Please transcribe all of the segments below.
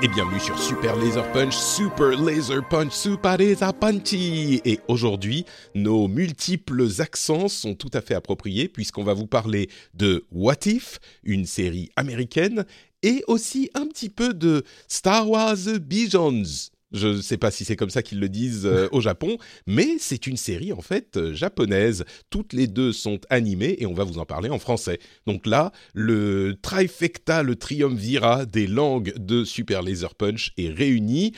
Et bienvenue sur Super Laser Punch, Super Laser Punch, Super Laser Punchy. Et aujourd'hui, nos multiples accents sont tout à fait appropriés puisqu'on va vous parler de What If, une série américaine, et aussi un petit peu de Star Wars Visions. Je ne sais pas si c'est comme ça qu'ils le disent euh, au Japon, mais c'est une série en fait euh, japonaise. Toutes les deux sont animées et on va vous en parler en français. Donc là, le trifecta, le triumvirat des langues de Super Laser Punch est réuni.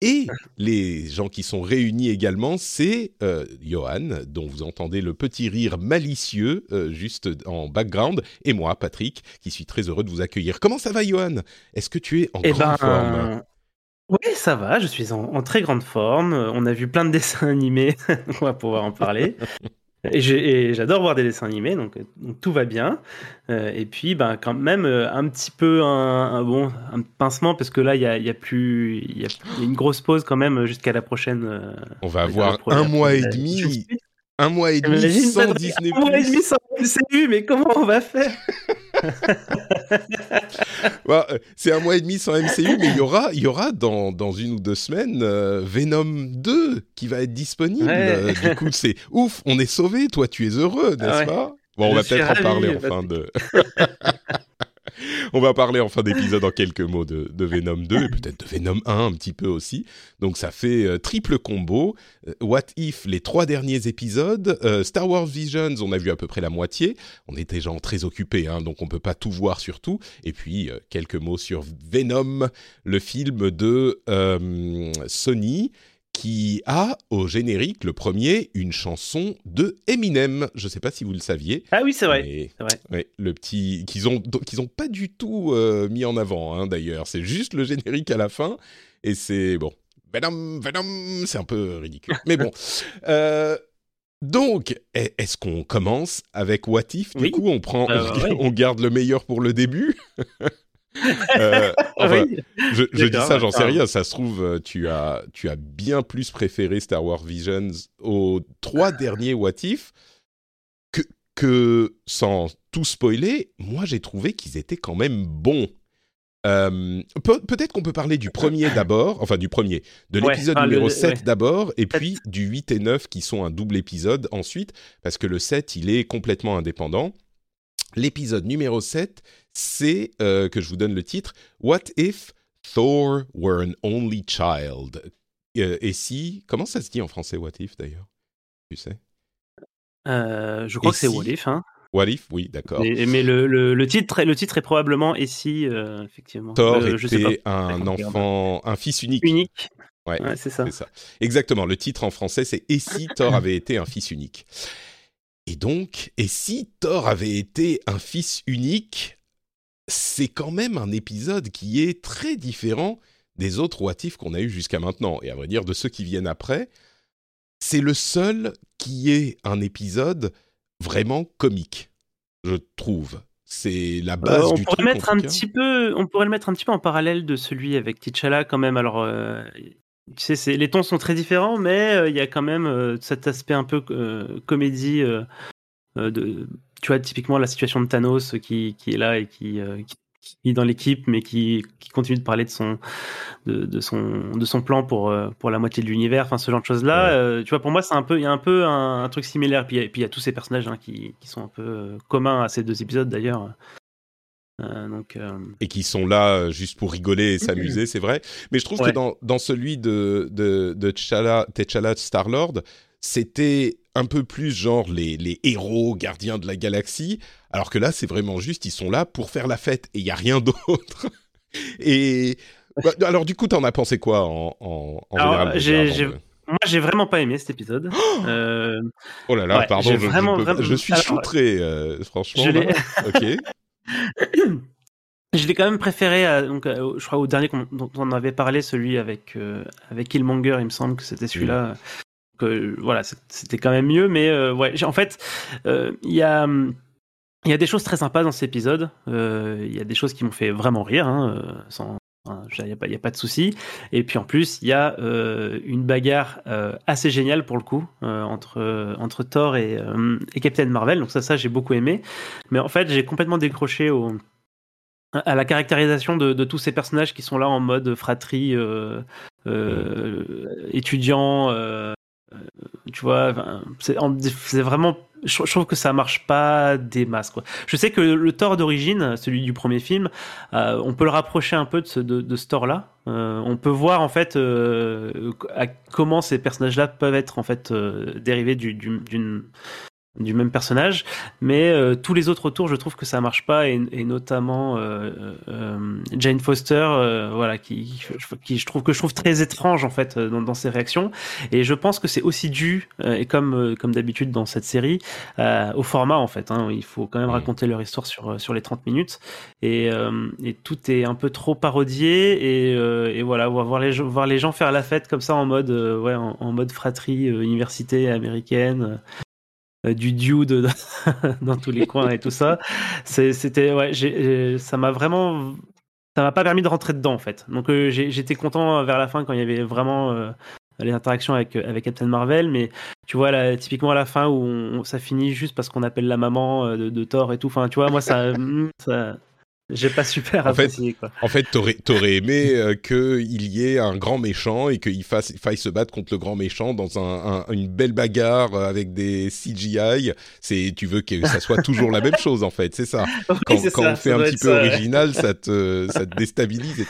Et les gens qui sont réunis également, c'est euh, Johan, dont vous entendez le petit rire malicieux euh, juste en background, et moi, Patrick, qui suis très heureux de vous accueillir. Comment ça va, Johan? Est-ce que tu es en Eh grande ben, forme? Oui, ça va, je suis en, en très grande forme. Euh, On a vu plein de dessins animés, on va pouvoir en parler. Et j'adore voir des dessins animés, donc, euh, donc tout va bien. Euh, et puis, ben, quand même, un petit peu un, un- bon, un pincement, parce que là, il y a, il y a plus. Il y, a il y a une grosse pause quand même jusqu'à la prochaine. euh, On va avoir un mois et demi, un mois et demi sans Disney+. Un mois et demi sans MCU, mais comment on va faire? Bah, euh, c'est un mois et demi sans MCU, mais il y aura, il y aura dans, dans une ou deux semaines euh, Venom 2 qui va être disponible. Ouais. Euh, du coup, c'est ouf, on est sauvé. Toi, tu es heureux, n'est-ce Ah ouais. pas? Bon, on Je va peut-être en parler en fin de. on va parler en fin d'épisode en quelques mots de, Venom 2 et peut-être de Venom 1 un petit peu aussi. Donc ça fait euh, triple combo. Euh, What If, les trois derniers épisodes. Euh, Star Wars Visions, on a vu à peu près la moitié. On était gens très occupés, hein, donc on peut pas tout voir sur tout. Et puis quelques mots sur Venom, le film de Sony qui a au générique, le premier, une chanson de Eminem. Je sais pas si vous le saviez. Ah oui, c'est vrai. Ouais, le petit qu'ils ont qu'ils ont pas du tout euh, mis en avant hein, d'ailleurs. C'est juste le générique à la fin et c'est bon. Venom, Venom, c'est un peu ridicule. Mais bon. Euh, donc, est- est-ce qu'on commence avec What If? Du Oui. coup, on prend, Euh, on, ouais. on garde le meilleur pour le début? Euh, enfin, Oui. je, je dis ça, j'en sais rien. Ça se trouve, euh, tu as, tu as bien plus préféré Star Wars Visions aux trois derniers What If que, que sans tout spoiler, moi j'ai trouvé qu'ils étaient quand même bons. Euh, peut- Peut-être qu'on peut parler du premier d'abord, enfin du premier, de Ouais, l'épisode le- numéro 7 ouais. d'abord, et puis du 8 et 9 qui sont un double épisode ensuite, parce que le 7 il est complètement indépendant. L'épisode numéro 7, c'est, euh, que je vous donne le titre, What if Thor were an only child? Euh, Et si, comment ça se dit en français What if d'ailleurs? Tu sais? Euh, je crois Et que c'est What If, hein. What if Oui, d'accord. Mais, mais le, le, le titre, est- le titre est probablement et si, effectivement. Thor Euh, je sais pas. était un enfant, un fils unique. Unique. Ouais, Ouais, c'est ça. C'est ça. Exactement. Le titre en français, c'est Et si Thor avait été un fils unique? Et donc, et si Thor avait été un fils unique, c'est quand même un épisode qui est très différent des autres What If qu'on a eu jusqu'à maintenant. Et à vrai dire, de ceux qui viennent après, c'est le seul qui est un épisode vraiment comique, je trouve. C'est la base Euh, on du pourrait truc. mettre un petit peu, on pourrait le mettre un petit peu en parallèle de celui avec T'Challa quand même. Alors, euh, tu sais, c'est- les tons sont très différents, mais euh, il y a quand même euh, cet aspect un peu euh, comédie. Euh, de, tu vois, typiquement la situation de Thanos qui, qui est là et qui, euh, qui, qui est dans l'équipe, mais qui, qui continue de parler de son, de, de son, de son plan pour, euh, pour la moitié de l'univers. Enfin, ce genre de choses là. Ouais. euh, tu vois, pour moi, c'est un peu, il y a un peu un, un truc similaire. Puis a- puis il y a tous ces personnages hein, qui, qui sont un peu euh, communs à ces deux épisodes d'ailleurs. Euh, donc, et qui sont là juste pour rigoler et s'amuser, c'est vrai. Mais je trouve que dans, dans celui de, de, de T'Challa, T'Challa Star-Lord, c'était un peu plus genre les, les héros gardiens de la galaxie, alors que là, c'est vraiment juste, ils sont là pour faire la fête et il n'y a rien d'autre. Et bah, alors, du coup, t'en as pensé quoi en, en, en général Moi, j'ai vraiment pas aimé cet épisode. euh... Oh là là, pardon, je, vraiment, je, je, suis choutré, euh, franchement. Je ok. Je l'ai quand même préféré, à, donc, je crois au dernier dont on avait parlé, celui avec euh, avec Killmonger, il me semble que c'était celui-là. Que voilà, c'était quand même mieux, mais euh, ouais, en fait, euh, il y a il y a des choses très sympas dans cet épisode. Il y a des choses qui m'ont fait vraiment rire, hein, sans il n'y a, a pas de souci. Et puis en plus, il y a une bagarre assez géniale pour le coup entre, entre Thor et, Captain Marvel. Donc ça, ça j'ai beaucoup aimé. Mais en fait, j'ai complètement décroché au, à la caractérisation de, de, tous ces personnages qui sont là en mode fratrie, euh, euh, étudiant, euh, tu vois, c'est vraiment. Je, trouve que ça marche pas des masses. Quoi. Je sais que le Thor d'origine, celui du premier film, on peut le rapprocher un peu de ce, ce Thor-là. on peut voir en fait comment ces personnages-là peuvent être en fait dérivés d'une du, du même personnage, mais euh, tous les autres autour, je trouve que ça marche pas, et, et notamment euh, euh, Jane Foster, euh, voilà, qui, qui, je trouve que je trouve très étrange en fait dans, dans ses réactions, et je pense que c'est aussi dû, et comme comme d'habitude dans cette série, au format en fait. Hein, il faut quand même raconter leur histoire sur sur les 30 minutes, et, et tout est un peu trop parodié, et, et voilà, voir les voir les gens faire la fête comme ça en mode ouais en, en mode fratrie université américaine euh, du dude dans tous les coins et tout ça. C'était ouais, ça m'a vraiment ça m'a pas permis de rentrer dedans en fait. Donc euh, j'étais content vers la fin quand il y avait vraiment euh, les interactions avec avec Captain Marvel, mais tu vois là typiquement à la fin où ça finit juste parce qu'on appelle la maman de, Thor et tout. Enfin tu vois moi ça j'ai pas super apprécié. En fait, quoi. en fait t'aurais, t'aurais aimé euh, qu'il y ait un grand méchant et qu'il fasse, faille se battre contre le grand méchant dans un, un, une belle bagarre avec des CGI. C'est, tu veux que ça soit toujours la même chose en fait, c'est ça. Oui, quand, c'est quand ça, on fait un petit peu ça, ouais. original, ça te, ça te déstabilise.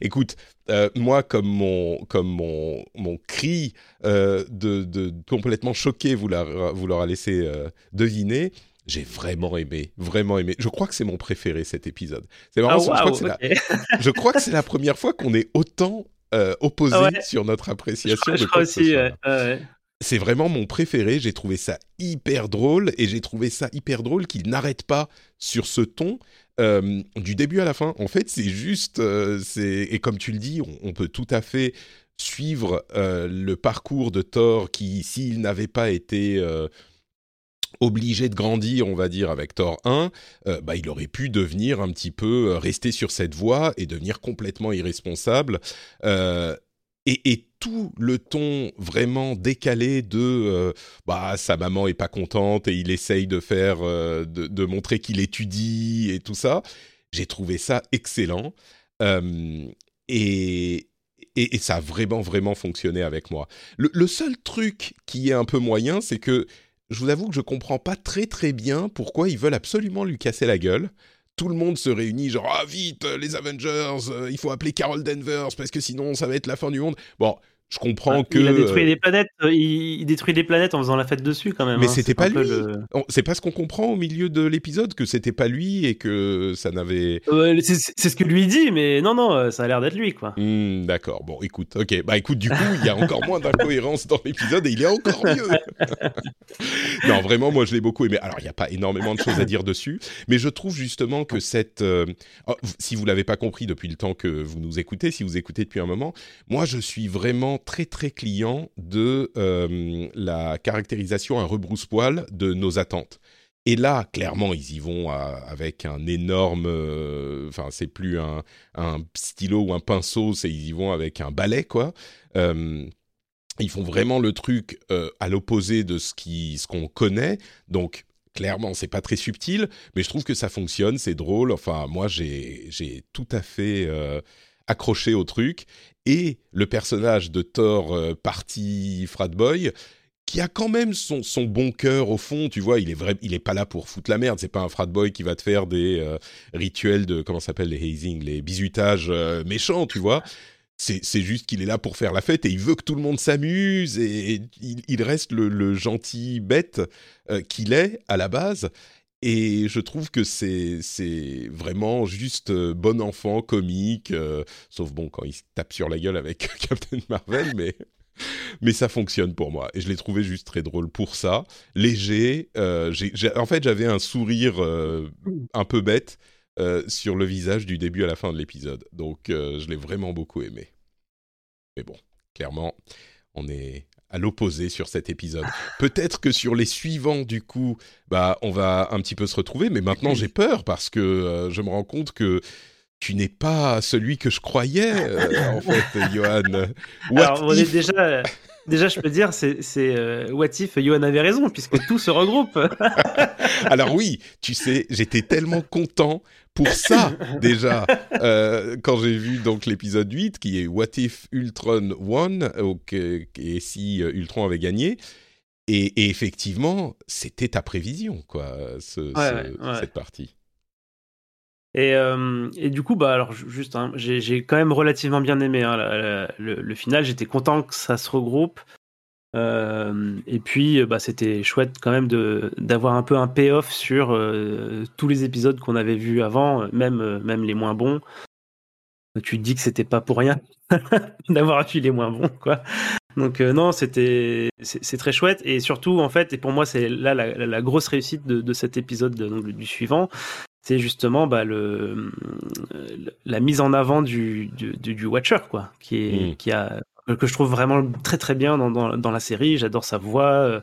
Écoute, euh, moi, comme mon, comme mon, mon cri euh, de, de complètement choqué vous, la, vous l'aura laissé euh, deviner, j'ai vraiment aimé, vraiment aimé. Je crois que c'est mon préféré cet épisode. C'est marrant, Ah, je, crois que c'est la, ok. je crois que c'est la première fois qu'on est autant euh, ouais. sur notre Je appréciation crois, de je crois que ce aussi. C'est vraiment mon préféré. J'ai trouvé ça hyper drôle et j'ai trouvé ça hyper drôle qu'il n'arrête pas sur ce ton. euh, du début à la fin, en fait, c'est juste, euh, c'est et comme tu le dis, on, on peut tout à fait suivre euh, le parcours de Thor qui, s'il n'avait pas été obligé de grandir, on va dire, avec Thor 1, euh, bah, il aurait pu devenir un petit peu, euh, rester sur cette voie et devenir complètement irresponsable. Euh, et, tout le ton vraiment décalé de bah sa maman est pas contente et il essaye de faire de, montrer qu'il étudie et tout ça j'ai trouvé ça excellent et, et ça a vraiment vraiment fonctionné avec moi le seul truc qui est un peu moyen c'est que je vous avoue que je comprends pas très très bien pourquoi ils veulent absolument lui casser la gueule tout le monde se réunit, genre ah vite les Avengers, euh, il faut appeler Carol Danvers parce que sinon ça va être la fin du monde. Bon, je comprends que. Il a détruit euh, des planètes. euh, Il, détruit des planètes en faisant la fête dessus quand même. Mais hein. c'était pas lui. le- C'est pas ce qu'on comprend au milieu de l'épisode que c'était pas lui et que ça n'avait. Euh, c'est ce que lui dit, mais non, non, euh, ça a l'air d'être lui, quoi. Hmm, D'accord. Bon, écoute, ok. Bah écoute, du coup, il y a encore moins d'incohérence dans l'épisode et il est encore mieux. non, vraiment, moi, je l'ai beaucoup aimé. Alors, il n'y a pas énormément de choses à dire dessus, mais je trouve justement que cette. euh, oh, si vous l'avez pas compris depuis le temps que vous nous écoutez, si vous écoutez depuis un moment, moi, je suis vraiment très très client de euh, la caractérisation à rebrousse-poil de nos attentes. Et là, clairement, ils y vont avec un énorme. euh, Enfin, c'est plus un, stylo ou un pinceau, c'est ils y vont avec un balai, quoi. Euh, ils font vraiment le truc à l'opposé de ce qui, ce qu'on connaît. Donc, clairement, c'est pas très subtil, mais je trouve que ça fonctionne, c'est drôle. Enfin, moi, j'ai, tout à fait accroché au truc. Et le personnage de Thor euh, parti frat boy, qui a quand même son, son bon cœur au fond, tu vois, il est vrai, il est pas là pour foutre la merde, c'est pas un frat boy qui va te faire des euh, rituels de, comment s'appelle, les hazing, les bisutages euh, méchants, tu vois. C'est, juste qu'il est là pour faire la fête et il veut que tout le monde s'amuse et, il, reste le, gentil bête qu'il est à la base. Et je trouve que c'est vraiment juste bon enfant comique, sauf bon quand il se tape sur la gueule avec Captain Marvel, mais mais ça fonctionne pour moi. Et je l'ai trouvé juste très drôle pour ça. Léger. Euh, en fait, j'avais un sourire euh, un peu bête euh, sur le visage du début à la fin de l'épisode. Donc, je l'ai vraiment beaucoup aimé. Mais bon, clairement, on est à l'opposé sur cet épisode. Peut-être que sur les suivants, du coup, bah, on va un petit peu se retrouver. Mais maintenant, j'ai peur parce que je me rends compte que tu n'es pas celui que je croyais, euh, en fait, Johan. Alors, on est déjà, déjà, je peux dire, c'est, c'est euh, What if Johan avait raison, puisque tout se regroupe. Alors oui, tu sais, j'étais tellement content pour ça, déjà, euh, quand j'ai vu donc l'épisode 8, qui est What if Ultron won, et si Ultron avait gagné. Et, effectivement, c'était ta prévision, quoi, cette partie. Et, euh, et, du coup, bah alors juste, hein, j'ai quand même relativement bien aimé hein, le, final. J'étais content que ça se regroupe. Euh, et puis, bah, c'était chouette quand même d'avoir un peu un payoff sur euh, tous les épisodes qu'on avait vus avant, même, même les moins bons. Tu te dis que c'était pas pour rien d'avoir vu les moins bons, quoi. Donc non, c'était c'est très chouette et surtout en fait et pour moi c'est là la, grosse réussite de, de cet épisode donc, du suivant, c'est justement bah, le, la mise en avant du, du, du Watcher, quoi, qui, est, mm. qui a, que je trouve vraiment très très bien dans, dans, dans la série. J'adore sa voix, euh,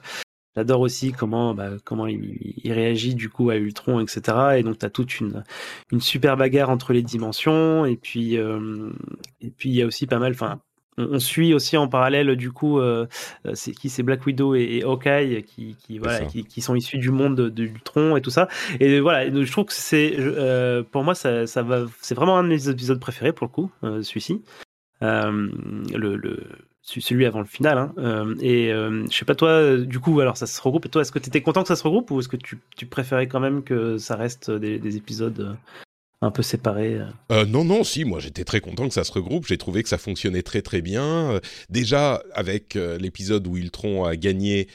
j'adore aussi comment, bah, comment il, il, réagit du coup à Ultron, etc. Et donc tu as toute une, une super bagarre entre les dimensions. Et puis, euh, et puis il y a aussi pas mal, enfin, on, suit aussi en parallèle du coup euh, c'est qui c'est Black Widow et, Hawkeye qui qui, voilà, qui, sont issus du monde de, du Tron et tout ça et voilà je trouve que c'est euh, pour moi ça, ça va c'est vraiment un de mes épisodes préférés pour le coup celui-ci le celui avant le final. Hein. et je sais pas toi, du coup, alors ça se regroupe. Et toi, est-ce que tu étais content que ça se regroupe ou est-ce que tu, préférais quand même que ça reste des, des épisodes un peu séparés euh? euh, Non, non, si, moi j'étais très content que ça se regroupe. J'ai trouvé que ça fonctionnait très très bien. Euh, déjà, avec l'épisode où Ultron a gagné,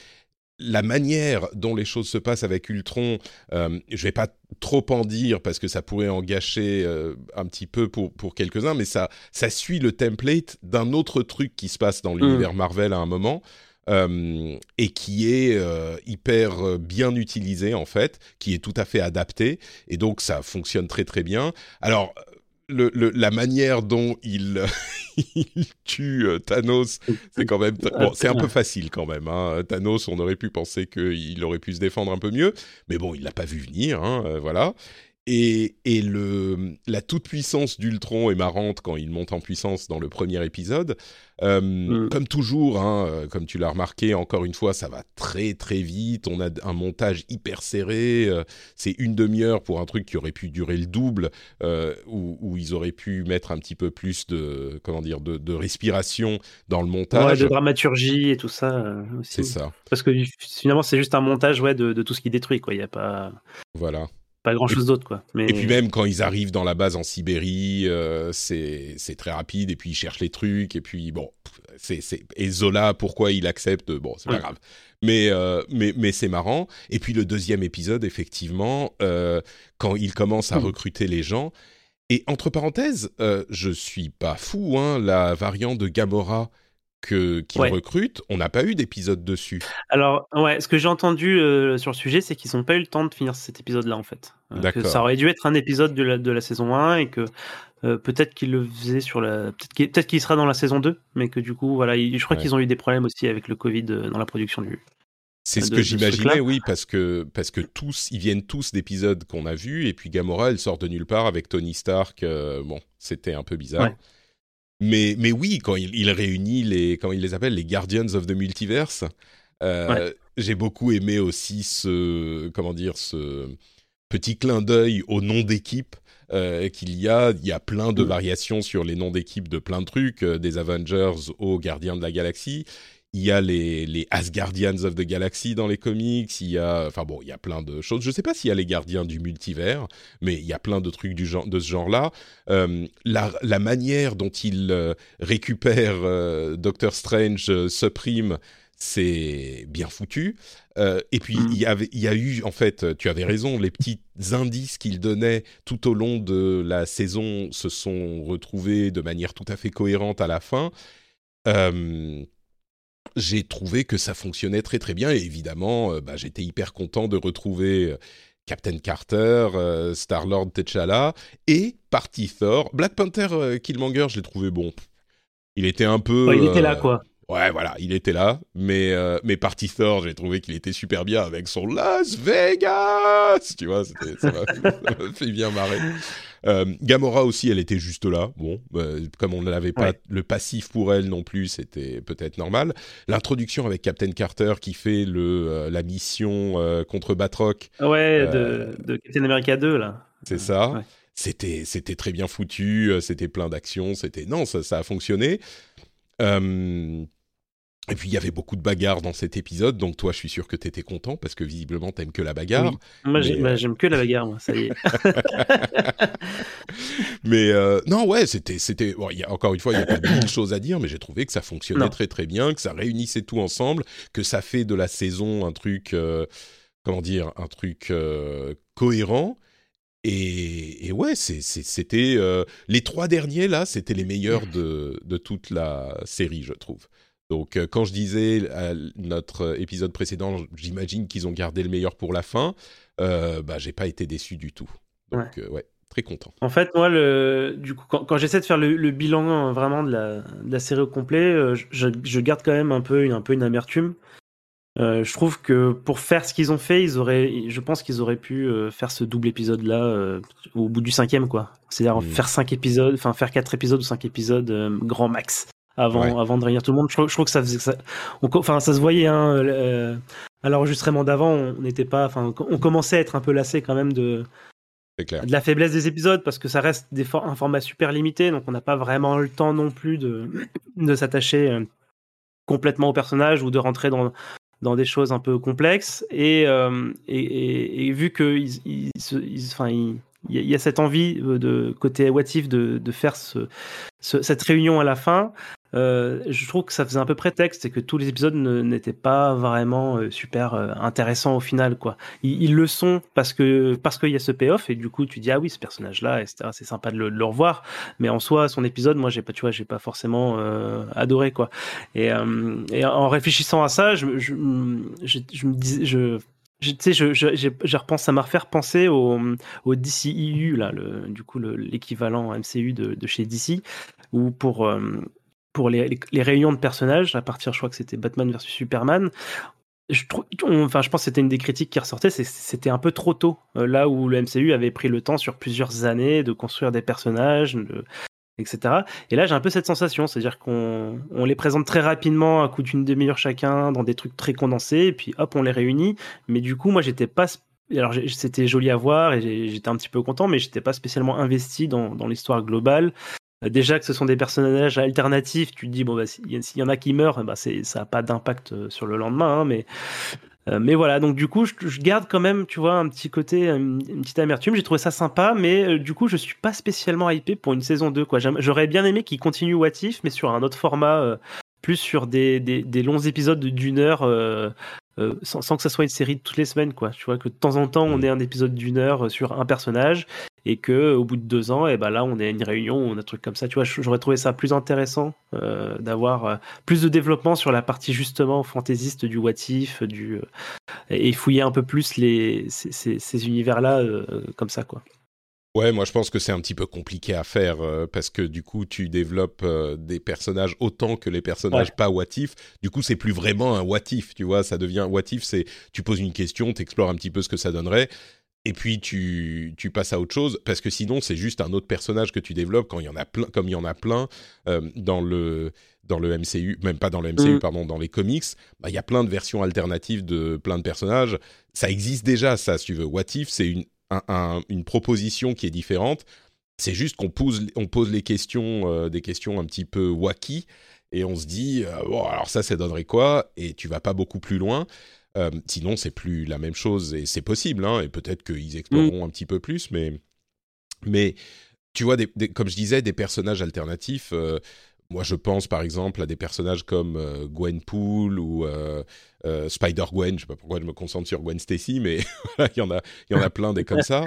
la manière dont les choses se passent avec Ultron, euh, je vais pas trop en dire parce que ça pourrait en gâcher un petit peu pour, pour quelques-uns, mais ça, ça suit le template d'un autre truc qui se passe dans l'univers mm. Marvel à un moment. Euh, et qui est euh, hyper euh, bien utilisé en fait, qui est tout à fait adapté, et donc ça fonctionne très très bien. Alors le, la manière dont il, il tue Thanos, c'est quand même bon, c'est un peu facile quand même. Hein. Thanos, on aurait pu penser qu'il aurait pu se défendre un peu mieux, mais bon, il l'a pas vu venir, hein, voilà. Et, et le, la toute-puissance d'Ultron est marrante quand il monte en puissance dans le premier épisode. Euh, mm. Comme toujours, hein, euh, comme tu l'as remarqué, encore une fois, ça va très très vite. On a un montage hyper serré. Euh, c'est une demi-heure pour un truc qui aurait pu durer le double, où, où, ils auraient pu mettre un petit peu plus de comment dire de, de respiration dans le montage. Ouais, de dramaturgie et tout ça aussi. C'est ça. Parce que finalement, c'est juste un montage ouais, de, de tout ce qui détruit. Quoi. Il n'y a pas. Voilà pas grand chose d'autre quoi. Mais... Et puis même quand ils arrivent dans la base en Sibérie, euh, c'est très rapide et puis ils cherchent les trucs et puis bon, c'est et Zola pourquoi il accepte bon c'est pas grave. Mais euh, mais mais c'est marrant. Et puis le deuxième épisode effectivement euh, quand il commence à hmm. recruter les gens et entre parenthèses, je suis pas fou hein, la variante de Gamora que qu'ils recrutent, on n'a pas eu d'épisode dessus. Alors ouais, ce que j'ai entendu euh, sur le sujet, c'est qu'ils n'ont pas eu le temps de finir cet épisode-là en fait. Euh, que ça aurait dû être un épisode de la, de la saison 1 et que euh, peut-être qu'ils le faisaient sur la peut-être qu'il sera dans la saison 2, mais que du coup voilà, je crois qu'ils ont eu des problèmes aussi avec le Covid dans la production du. C'est ce que j'imaginais, oui, parce que parce que tous, ils viennent tous d'épisodes qu'on a vus, et puis Gamora, elle sort de nulle part avec Tony Stark. bon, c'était un peu bizarre. Mais, mais oui, quand il, réunit les, comment il les appelle, les Guardians of the Multiverse, euh, j'ai beaucoup aimé aussi ce, comment dire, ce petit clin d'œil au nom d'équipe euh, qu'il y a. Il y a plein de mm. variations sur les noms d'équipe de plein de trucs, euh, des Avengers aux Gardiens de la Galaxie il y a les, les Asgardians of the Galaxy dans les comics, il y a, enfin bon, il y a plein de choses. Je sais pas s'il y a les gardiens du multivers, mais il y a plein de trucs du genre, de ce genre-là. Euh, la, la, manière dont il euh, récupère euh, Doctor Strange, Supreme, c'est bien foutu. Euh, et puis, Mm. il y avait, il y a eu, en fait, tu avais raison, les petits indices qu'il donnait tout au long de la saison se sont retrouvés de manière tout à fait cohérente à la fin. Euh, j'ai trouvé que ça fonctionnait très très bien et évidemment, euh, bah, j'étais hyper content de retrouver euh, Captain Carter, euh, Star-Lord T'Challa et Party Thor. Black Panther Killmonger, je l'ai trouvé bon. Il était un peu... Ouais, il était là, quoi. Ouais, voilà, il était là, mais euh, mais Party Thor, j'ai trouvé qu'il était super bien avec son Las Vegas, tu vois, ça m'a fait bien marrer. Euh, Gamora aussi, elle était juste là. Bon, euh, comme on n'avait pas Ouais. le passif pour elle non plus, c'était peut-être normal. L'introduction avec Captain Carter qui fait le euh, la mission contre Batroc, Ouais, de, de Captain America 2, là. c'est ça. Ouais. C'était c'était très bien foutu, c'était plein d'actions, c'était non, ça, ça a fonctionné. Euh, et puis il y avait beaucoup de bagarres dans cet épisode, donc toi je suis sûr que tu étais content parce que visiblement t'aimes que la bagarre. Oui. Moi, Mais, bah, euh, j'aime que la bagarre, moi, ça y est. Mais euh, non, ouais, c'était, c'était. Bon, y a, encore une fois, il n'y a pas mille choses à dire, mais j'ai trouvé que ça fonctionnait Non. très très bien, que ça réunissait tout ensemble, que ça fait de la saison un truc, euh, comment dire, un truc euh, cohérent. Et, et ouais, c'était euh, les trois derniers là, c'était les meilleurs de, de toute la série, je trouve. Donc, euh, quand je disais à notre épisode précédent, j'imagine qu'ils ont gardé le meilleur pour la fin. Euh, bah, j'ai pas été déçu du tout. Donc, euh, ouais, très content. En fait, moi, le, du coup, quand, quand j'essaie de faire le, le bilan euh, vraiment de la, de la série au complet, euh, je, je garde quand même un peu une, un peu une amertume. Euh, je trouve que pour faire ce qu'ils ont fait, ils auraient, je pense qu'ils auraient pu euh, faire ce double épisode là euh, au bout du cinquième, quoi. C'est-à-dire Mm. faire cinq épisodes, enfin faire quatre épisodes ou cinq épisodes euh, grand max avant, Ouais. avant de réunir tout le monde. Je, je trouve que ça faisait, ça, on co- enfin ça se voyait. Hein, euh, à l'enregistrement d'avant, on n'était pas, enfin on commençait à être un peu lassé quand même de C'est clair. de la faiblesse des épisodes parce que ça reste des for- un format super limité, donc on n'a pas vraiment le temps non plus de, de s'attacher euh, complètement au personnage ou de rentrer dans, dans des choses un peu complexes. Et, euh, et, et- et vu que il y, a- il y a cette envie euh, de côté What If de, de faire ce, ce- cette réunion à la fin. Euh, je trouve que ça faisait un peu prétexte et que tous les épisodes n'étaient pas vraiment euh, super euh, intéressants au final quoi. Ils, le sont parce que parce qu'il y a ce payoff et du coup tu dis ah oui ce personnage là c'est sympa de le, revoir. Mais en soi son épisode moi j'ai pas tu vois j'ai pas forcément adoré quoi. Et, en réfléchissant à ça je je, je, me dis je sais, je, je, je repense, ça m'a refait repenser au, au DCEU, là, du coup, le- l'équivalent MCU de, chez DC, où pour, pour les, réunions de personnages, à partir, je crois que c'était Batman versus Superman, je, enfin, je pense que c'était une des critiques qui ressortait, c'était un peu trop tôt, euh, là où le MCU avait pris le temps sur plusieurs années de construire des personnages, etc. Et là, j'ai un peu cette sensation, c'est-à-dire qu'on on les présente très rapidement à coup d'une demi-heure chacun dans des trucs très condensés, et puis hop, on les réunit. Mais du coup, moi, j'étais pas. Alors, c'était joli à voir et j'étais un petit peu content, mais j'étais pas spécialement investi dans l'histoire globale. Euh, Déjà que ce sont des personnages alternatifs, tu te dis, bon, bah, s'il y, en a qui meurent, bah, c'est- ça n'a pas d'impact euh, sur le lendemain, hein, mais. euh, mais voilà, donc du coup, je, je garde quand même, tu vois, un petit côté, une, une petite amertume. J'ai trouvé ça sympa, mais euh, du coup, je suis pas spécialement hypé pour une saison 2. Quoi. J'aime- J'aurais bien aimé qu'il continue What If, mais sur un autre format, euh, plus sur des, des, des longs épisodes d'une heure, euh, sans, sans que ça soit une série de toutes les semaines. Quoi. Tu vois, que de temps en temps, on ait un épisode d'une heure sur un personnage, et que au bout de deux ans, et ben là, on est à une réunion ou un truc comme ça. Tu vois, j'aurais trouvé ça plus intéressant euh, d'avoir euh, plus de développement sur la partie justement fantaisiste du What If, du euh, et fouiller un peu plus les ces, ces, ces univers-là euh, comme ça, quoi. Ouais, moi je pense que c'est un petit peu compliqué à faire euh, parce que du coup tu développes euh, des personnages autant que les personnages Ouais. pas what if. Du coup c'est plus vraiment un what if, tu vois, ça devient what if, c'est tu poses une question, t'explores un petit peu ce que ça donnerait et puis tu, tu passes à autre chose parce que sinon c'est juste un autre personnage que tu développes quand il y en a plein, comme il y en a plein euh, dans le dans le MCU, même pas dans le MCU, Mm. pardon, dans les comics, bah, il y a plein de versions alternatives de plein de personnages. Ça existe déjà, ça, si tu veux. What If, c'est une, un- un- une proposition qui est différente. C'est juste qu'on pose, on pose les questions, euh, des questions un petit peu wacky, et on se dit, euh, bon, alors ça, ça donnerait quoi? Et tu vas pas beaucoup plus loin. Euh, sinon, c'est plus la même chose, et c'est possible, hein, et peut-être qu'ils exploreront un petit peu plus, mais, mais tu vois, des, des- comme je disais, des personnages alternatifs. euh, moi, je pense par exemple à des personnages comme Gwenpool ou Spider Gwen. Je sais pas pourquoi je me concentre sur Gwen Stacy, mais il y en a, il y en a plein des comme ça.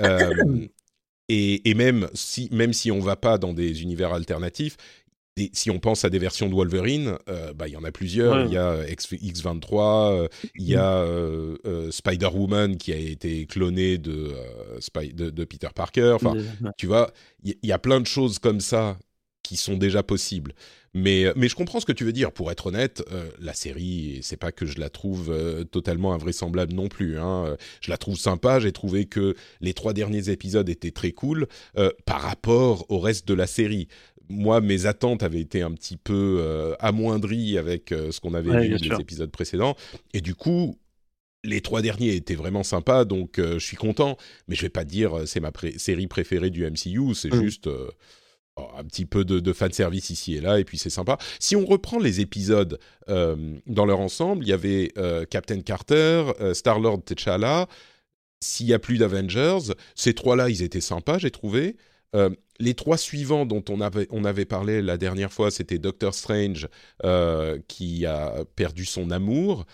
et, et, même si, même si on va pas dans des univers alternatifs, si on pense à des versions de Wolverine, euh, bah, il y en a plusieurs. Il y a X, 23 euh, il y a euh, Spider-Woman qui a été clonée de, de, Peter Parker. Enfin, tu vois, il y, a plein de choses comme ça qui sont déjà possibles. Mais, mais je comprends ce que tu veux dire. Pour être honnête, la série, c'est pas que je la trouve totalement invraisemblable non plus. Hein. Je la trouve sympa. J'ai trouvé que les trois derniers épisodes étaient très cool par rapport au reste de la série moi, mes attentes avaient été un petit peu euh, amoindries avec euh, ce qu'on avait vu dans les épisodes précédents. Et du coup, les trois derniers étaient vraiment sympas, donc euh, je suis content. Mais je vais pas dire c'est ma série préférée du MCU, c'est mm. juste oh, un petit peu de, de fanservice ici et là, et puis c'est sympa. Si on reprend les épisodes dans leur ensemble, il y avait Captain Carter, Star-Lord T'Challa. S'il y a plus d'Avengers, ces trois-là, ils étaient sympas, j'ai trouvé. Euh, les trois suivants dont on avait, on avait parlé la dernière fois, c'était Doctor Strange euh, qui a perdu son amour.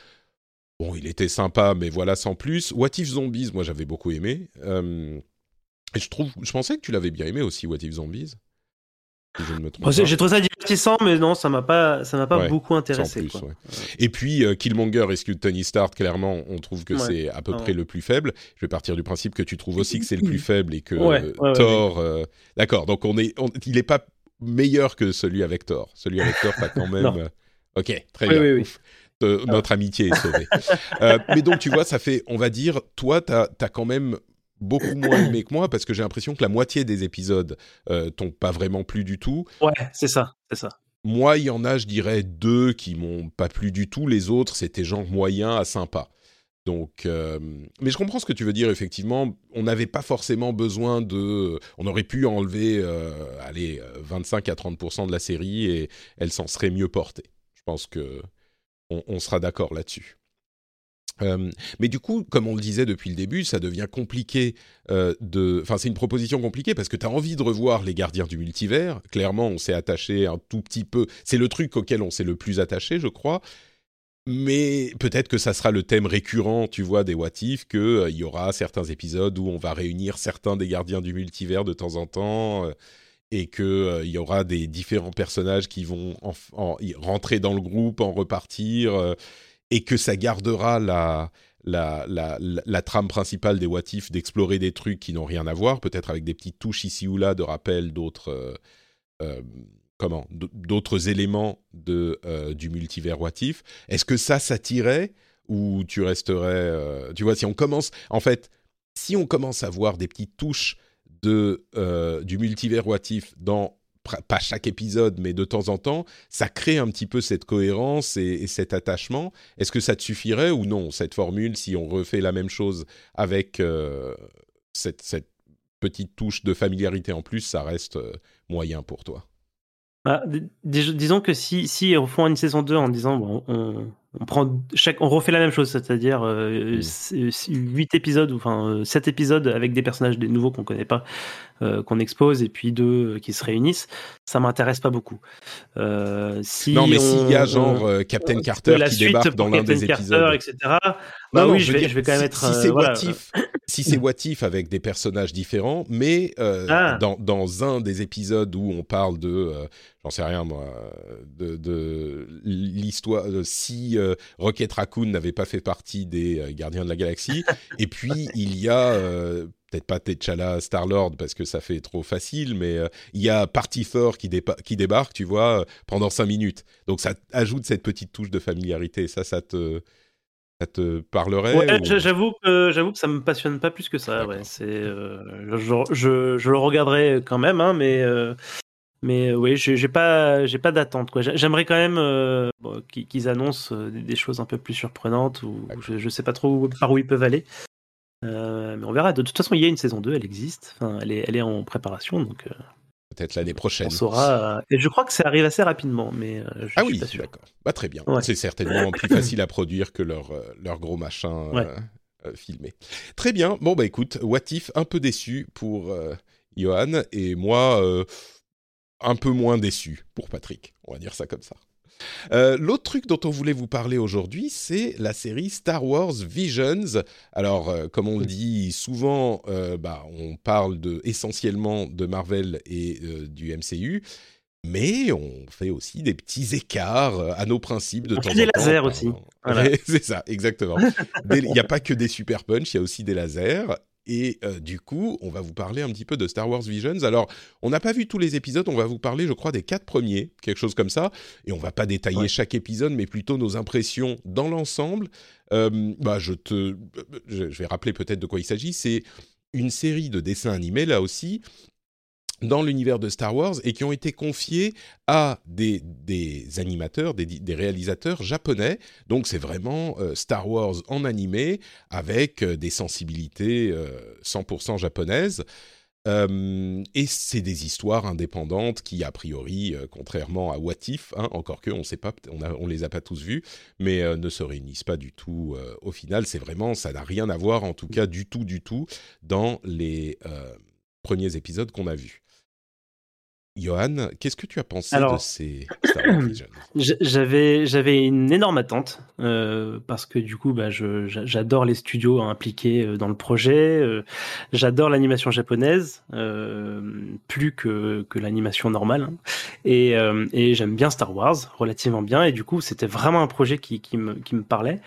Bon, il était sympa, mais voilà, sans plus. What If Zombies, moi j'avais beaucoup aimé. Euh, et je, trouve, je pensais que tu l'avais bien aimé aussi, What If Zombies. J'ai trouvé ça divertissant, mais non, ça m'a pas, ça m'a pas beaucoup intéressé. Et puis euh, Killmonger et Tony Stark, clairement, on trouve que c'est à peu près le plus faible. Je vais partir du principe que tu trouves aussi que c'est le plus faible et que Thor. Euh, d'accord, donc on est, il est pas meilleur que celui avec Thor. Celui avec Thor, pas quand même. Euh, ok, très bien. notre amitié est sauvée. mais donc, tu vois, ça fait, on va dire, toi, tu as, as, quand même beaucoup moins aimé que moi parce que j'ai l'impression que la moitié des épisodes euh, t'ont pas vraiment plu du tout. Ouais, c'est ça, c'est ça. Moi, il y en a, je dirais, deux qui m'ont pas plu du tout. Les autres, c'était genre moyen à sympa. Donc, euh, mais je comprends ce que tu veux dire. Effectivement, on n'avait pas forcément besoin de. On aurait pu enlever, euh, allez, 25 à 30 de la série et elle s'en serait mieux portée. Je pense que on sera d'accord là-dessus. Euh, mais du coup, comme on le disait depuis le début, ça devient compliqué euh, de. Enfin, c'est une proposition compliquée parce que tu as envie de revoir les gardiens du multivers. Clairement, on s'est attaché un tout petit peu. C'est le truc auquel on s'est le plus attaché, je crois. Mais peut-être que ça sera le thème récurrent, tu vois, des What If, qu'il euh, y aura certains épisodes où on va réunir certains des gardiens du multivers de temps en temps. et qu'il y aura des différents personnages qui vont rentrer dans le groupe, en repartir et que ça gardera la, la, la, la, trame principale des What If d'explorer des trucs qui n'ont rien à voir, peut-être avec des petites touches ici ou là de rappel d'autres euh, euh, comment d'autres éléments de euh, du multivers What If. Est-ce que ça ça t'irait ou tu resterais tu vois si on commence en fait si on commence à voir des petites touches de du multivers What If dans pas chaque épisode, mais de temps en temps, ça crée un petit peu cette cohérence et, cet attachement. Est-ce que ça te suffirait ou non, cette formule, si on refait la même chose avec euh, cette, petite touche de familiarité en plus, ça reste euh, moyen pour toi? Bah, Disons que si, si on fait une saison 2 en disant bon, on, on prend chaque, on refait la même chose, c'est-à-dire euh, mmh. 8 épisodes, ou enfin 7 épisodes avec des personnages des nouveaux qu'on connaît pas, euh, qu'on expose, et puis deux euh, qui se réunissent, ça m'intéresse pas beaucoup. Euh, si non, mais s'il y a genre euh, Captain Carter qui débarque dans l'un des épisodes, etc. Bah oui, je, vais, je vais, quand même être. Si c'est voilà. si c'est What If avec des personnages différents, mais ah. dans, dans un des épisodes où on parle de, j'en sais rien moi, de, de l'histoire, si euh, Rocket Raccoon n'avait pas fait partie des euh, Gardiens de la Galaxie. Et puis, il y a euh, peut-être pas T'Challa Star-Lord parce que ça fait trop facile, mais il y a Party Thor qui, qui, débarque, tu vois, pendant cinq minutes. Donc ça ajoute cette petite touche de familiarité. Ça, ça te, ça te parlerait J'avoue que j'avoue que ça me passionne pas plus que ça. Ouais, c'est, je, je, je, le regarderai quand même, hein, mais mais euh, oui, j'ai pas, j'ai pas d'attente. J'aimerais quand même euh, qu'ils annoncent euh, des choses un peu plus surprenantes ou je, je sais pas trop par où ils peuvent aller. Mais on verra. De toute façon, il y a une saison 2, elle existe. Enfin, elle est, elle est en préparation, donc. Peut-être l'année prochaine. On saura. et je crois que ça arrive assez rapidement, mais je ah suis oui, d'accord. Bah, très bien. C'est certainement plus facile à produire que leur, leur gros machin filmé. Très bien. Bon bah écoute, What If un peu déçu pour Johan et moi un peu moins déçu pour Patrick, on va dire ça comme ça. Euh, l'autre truc dont on voulait vous parler aujourd'hui, c'est la série Star Wars Visions. Alors, euh, comme on le dit souvent, euh, bah, on parle de, essentiellement de Marvel et du MCU. Mais on fait aussi des petits écarts à nos principes de temps en temps. des lasers aussi. c'est ça, exactement. Il n'y a pas que des super punch, il y a aussi des lasers. Et euh, du coup, on va vous parler un petit peu de Star Wars Visions. Alors, on n'a pas vu tous les épisodes, on va vous parler, je crois, des quatre premiers, quelque chose comme ça. Et on va pas détailler chaque épisode, mais plutôt nos impressions dans l'ensemble. Euh, bah, je te, je vais rappeler peut-être de quoi il s'agit. C'est une série de dessins animés, là aussi, dans l'univers de Star Wars et qui ont été confiés à des, animateurs, des, réalisateurs japonais. Donc c'est vraiment euh, Star Wars en animé avec euh, des sensibilités 100% euh, japonaises. et c'est des histoires indépendantes qui, a priori, contrairement à What If, hein, encore que on sait les a pas tous vus, mais ne se réunissent pas du tout au final. C'est vraiment, ça n'a rien à voir, en tout cas, du tout, du tout, dans les premiers épisodes qu'on a vus. Johan, qu'est-ce que tu as pensé de ces Star Wars J'avais j'avais une énorme attente euh, parce que du coup bah j'adore les studios impliqués euh, dans le projet, euh, j'adore l'animation japonaise plus que que l'animation normale hein. et et j'aime bien Star Wars relativement bien et du coup c'était vraiment un projet qui qui me qui me parlait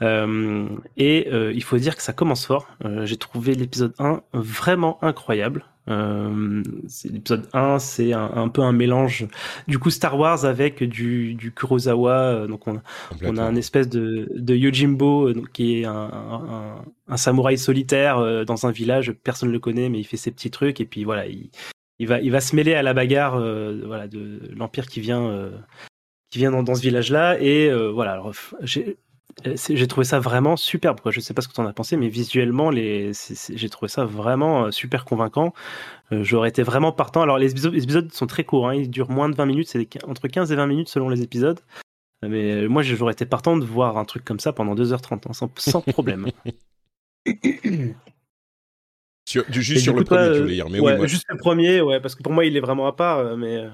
et il faut dire que ça commence fort. J'ai trouvé l'épisode 1 vraiment incroyable. Euh, l'épisode 1, c'est un, peu un mélange du coup Star Wars avec du, du Kurosawa. Euh, donc on, on a un espèce de, de Yojimbo euh, qui est un, un, samouraï solitaire dans un village. Personne ne le connaît, mais il fait ses petits trucs. Et puis voilà, il, il va, il va se mêler à la bagarre voilà, de l'Empire qui vient, qui vient dans, dans ce village-là. Et voilà, alors, euh, j'ai trouvé ça vraiment superbe. Quoi. Je sais pas ce que tu en as pensé, mais visuellement, les... j'ai trouvé ça vraiment euh, super convaincant. Euh, j'aurais été vraiment partant. Alors, les épisodes, sont très courts, hein. ils durent moins de 20 minutes, c'est entre 15 et 20 minutes selon les épisodes. Mais moi, j'aurais été partant de voir un truc comme ça pendant 2h30, hein, sans, problème. juste sur le premier, tu voulais dire. Mais oui, Juste le premier, ouais, parce que pour moi, il est vraiment à part. Mais...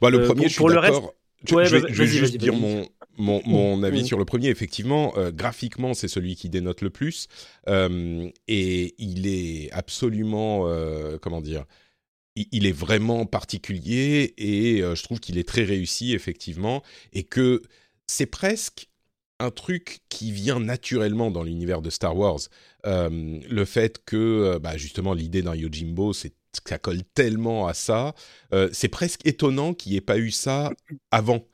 Bah, le premier, je suis d'accord. Je, vais, juste dire mon, mon, mon avis sur le premier, effectivement, euh, graphiquement, c'est celui qui dénote le plus. Euh, et il est absolument, euh, comment dire, il, est vraiment particulier et je trouve qu'il est très réussi, effectivement. Et que c'est presque un truc qui vient naturellement dans l'univers de Star Wars. le fait que, bah, justement, l'idée d'un Yojimbo, c'est ça colle tellement à ça. c'est presque étonnant qu'il n'y ait pas eu ça avant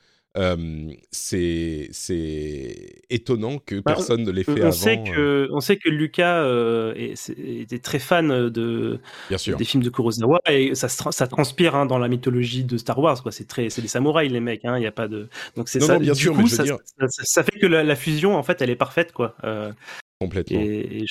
c'est étonnant que bah, personne ne l'ait fait on avant. Sait que, on sait que Lucas euh, était très fan de, des films de Kurosawa et ça, ça transpire hein, dans la mythologie de Star Wars. C'est des samouraïs les mecs. Hein, il y a pas de donc c'est ça. bien sûr, ça, ça, fait que la, fusion en fait elle est parfaite quoi. Euh, Complètement. Et,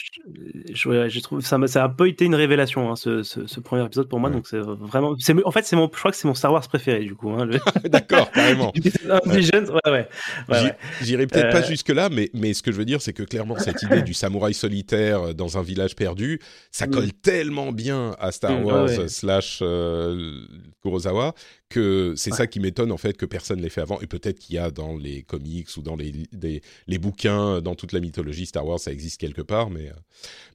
je, trouve ça, ça a un peu été une révélation hein, ce, ce, premier épisode pour moi. Donc c'est vraiment, en fait c'est mon, je crois que c'est mon Star Wars préféré du coup. Hein, D'accord, carrément. ouais. ouais, J'irai peut-être pas euh, jusque là, mais mais ce que je veux dire c'est que clairement cette idée du samouraï solitaire dans un village perdu, ça mm. colle tellement bien à Star mm, Wars slash euh, Kurosawa que c'est ça qui m'étonne en fait que personne l'ait fait avant. Et peut-être qu'il y a dans les comics ou dans les, les, bouquins dans toute la mythologie Star Wars ça existe quelque part mais euh,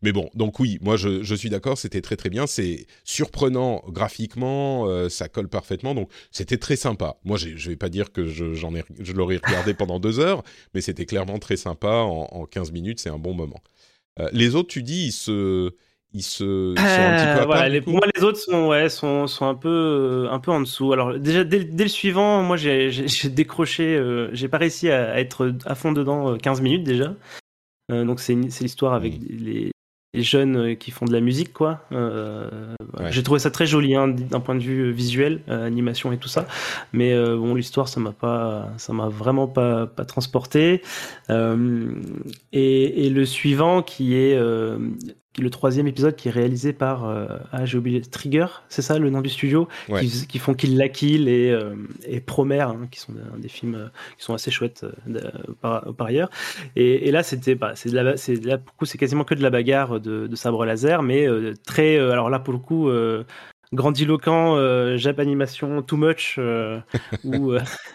mais bon. Donc oui moi je, je suis d'accord c'était très très bien. C'est surprenant graphiquement euh, ça colle parfaitement. Donc c'était très sympa. Moi je vais pas dire que j'en ai je l'aurais regardé pendant deux heures mais c'était clairement très sympa. En, en 15 minutes c'est un bon moment. Euh, les autres tu dis ils se ils se sont un petit peu à voilà, Pour moi, les autres sont, ouais, sont, sont un, peu, un peu en dessous. Alors, déjà, dès, dès le suivant, moi, j'ai décroché, euh, j'ai pas réussi à, être à fond dedans 15 euh, minutes déjà. Euh, donc, c'est l'histoire avec mmh. les, les, jeunes qui font de la musique, quoi. J'ai trouvé ça très joli hein, d'un point de vue visuel, animation et tout ça. Mais bon, l'histoire, ça m'a pas, ça m'a vraiment pas, pas transporté. Et, et, le suivant, qui est le troisième épisode qui est réalisé par euh, ah j'ai oublié Trigger c'est ça le nom du studio qui, font Kill la Kill et, euh, et Promare hein, qui sont des, films euh, qui sont assez chouettes par, ailleurs. Et, là c'était bah, c'est là pour coup c'est quasiment que de la bagarre de, sabre laser mais très alors là pour le coup grandiloquent euh, Jap animation too much où,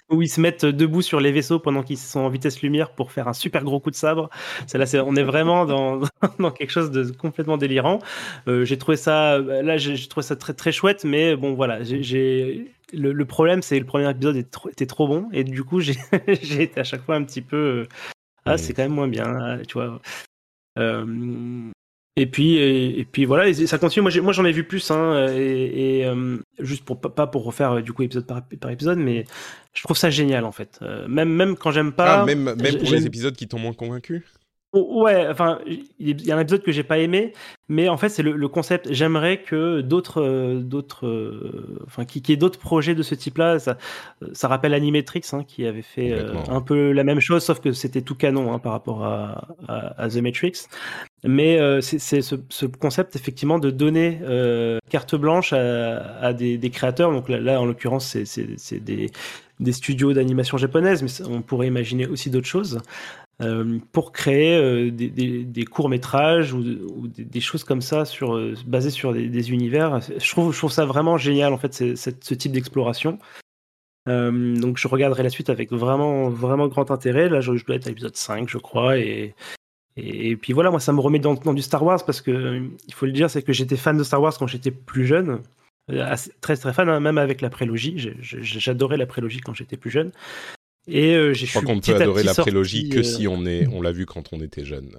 où ils se mettent debout sur les vaisseaux pendant qu'ils sont en vitesse lumière pour faire un super gros coup de sabre. Là, c'est, on est vraiment dans, dans quelque chose de complètement délirant. j'ai trouvé ça là, j'ai, trouvé ça très très chouette, mais bon voilà, j'ai, le, problème c'est que le premier épisode était trop, bon et du coup j'ai, j'ai été à chaque fois un petit peu ah c'est quand même moins bien, tu vois. Et puis, et, puis voilà, ça continue. Moi, moi, j'en ai vu plus, hein, et, euh, juste pour pas pour refaire euh, du coup épisode par, par, épisode, mais je trouve ça génial en fait. Euh, même même quand j'aime pas. Ah, même même pour les épisodes qui t'ont moins convaincu? Ouais, enfin, il y a un épisode que j'ai pas aimé, mais en fait, c'est le, concept. J'aimerais que d'autres, euh, d'autres, euh, enfin, qui, qui ait d'autres projets de ce type-là. Ça, ça rappelle Animatrix, hein, qui avait fait euh, un peu la même chose, sauf que c'était tout canon hein, par rapport à, à, The Matrix. Mais c'est ce, ce, concept effectivement de donner carte blanche à, à des, des, créateurs. Donc là, là en l'occurrence, c'est des des studios d'animation japonaises, mais on pourrait imaginer aussi d'autres choses. Euh, pour créer euh, des, courts métrages ou, des, choses comme ça sur, euh, basées sur des, univers. Je trouve, je ça vraiment génial en fait ce type d'exploration. donc je regarderai la suite avec vraiment vraiment grand intérêt. Là je, dois être à l'épisode 5 je crois et, et, puis voilà moi ça me remet dans, du Star Wars parce que il faut le dire c'est que j'étais fan de Star Wars quand j'étais plus jeune. très très fan, hein, même avec la prélogie. J'adorais la prélogie quand j'étais plus jeune. Et euh, j'ai Je crois qu'on peut adorer la prélogie que euh, si on est, on l'a vu quand on était jeune.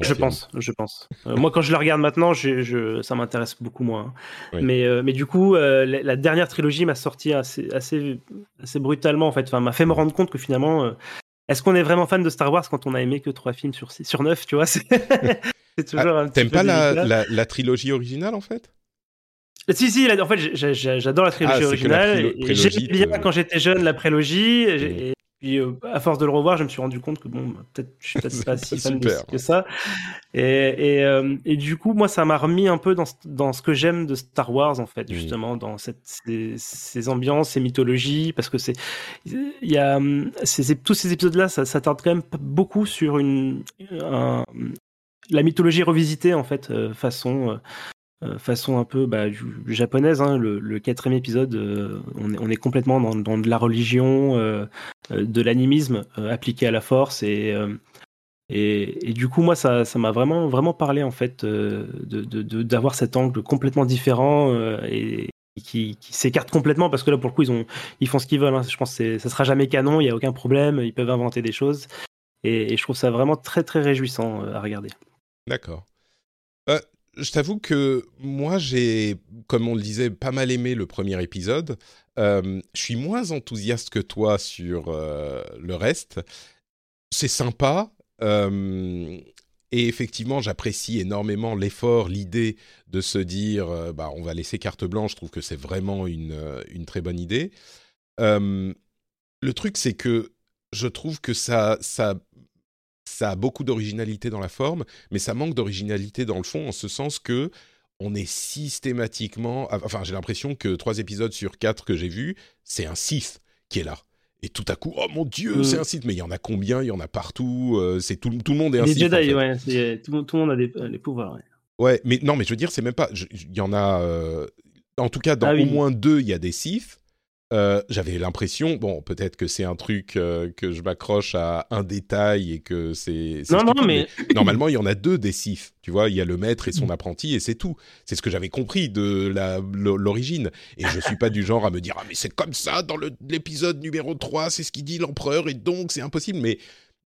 je pense, je pense. Euh, moi, quand je la regarde maintenant, je, ça m'intéresse beaucoup moins. Mais, mais du coup, la, dernière trilogie m'a sorti assez, assez, assez brutalement en fait. Enfin, m'a fait me rendre compte que finalement, est-ce qu'on est vraiment fan de Star Wars quand on a aimé que trois films sur six, sur 9 Tu vois, c'est toujours. Ah, T'aimes pas la, la, trilogie originale en fait? Si, si, en fait, j'adore la trilogie ah, originale. J'ai bien quand j'étais jeune la prélogie. Et, puis, euh, à force de le revoir, je me suis rendu compte que bon, peut-être je suis peut-être pas si fan de que ça. Et, et, euh, et, du coup, moi, ça m'a remis un peu dans, dans ce que j'aime de Star Wars, en fait, justement, dans cette, ces, ces, ambiances, ces mythologies, parce que c'est, il y a ces, tous ces épisodes-là, ça, ça tarde quand même beaucoup sur une, la mythologie revisitée, en fait, euh, façon. Euh, façon un peu bah, japonaise. Hein, le, quatrième épisode, euh, on, est, on, est, complètement dans, dans de la religion, euh, de l'animisme appliqué à la force et, et, et, du coup moi ça ça m'a vraiment vraiment parlé en fait de d'avoir cet angle complètement différent et qui, s'écarte complètement parce que là pour le coup ils ont ils font ce qu'ils veulent. Hein. Je pense que ça sera jamais canon, il y a aucun problème, ils peuvent inventer des choses et je trouve ça vraiment très très réjouissant à regarder. D'accord je t'avoue que moi, j'ai, comme on le disait, pas mal aimé le premier épisode. Euh, je suis moins enthousiaste que toi sur euh, le reste. C'est sympa. Euh, et effectivement, j'apprécie énormément l'effort, l'idée de se dire, bah, on va laisser carte blanche. Je trouve que c'est vraiment une, une, très bonne idée. le truc, c'est que je trouve que ça, ça ça a beaucoup d'originalité dans la forme, mais ça manque d'originalité dans le fond, en ce sens que on est systématiquement. Enfin, j'ai l'impression que trois épisodes sur quatre que j'ai vus, c'est un Sith qui est là. Et tout à coup, oh mon Dieu, c'est mm. un Sith. Mais il y en a combien? Il y en a partout. Euh, c'est tout, tout, le monde est un les Sith. Jedi, ouais, tout, tout, le monde a des, euh, pouvoirs. Ouais. ouais. mais non, mais je veux dire, c'est même pas. Il y en a. Euh, en tout cas, dans ah au moins deux, il y a des Sith. Euh, j'avais l'impression, bon, peut-être que c'est un truc euh, que je m'accroche à un détail et que c'est. Non, non, mais... normalement, il y en a deux des sifs. Tu vois, il y a le maître et son apprenti et c'est tout. C'est ce que j'avais compris de l'origine. Et je suis pas du genre à me dire, ah, mais c'est comme ça dans l'épisode numéro 3, c'est ce qu'il dit l'empereur et donc c'est impossible. Mais.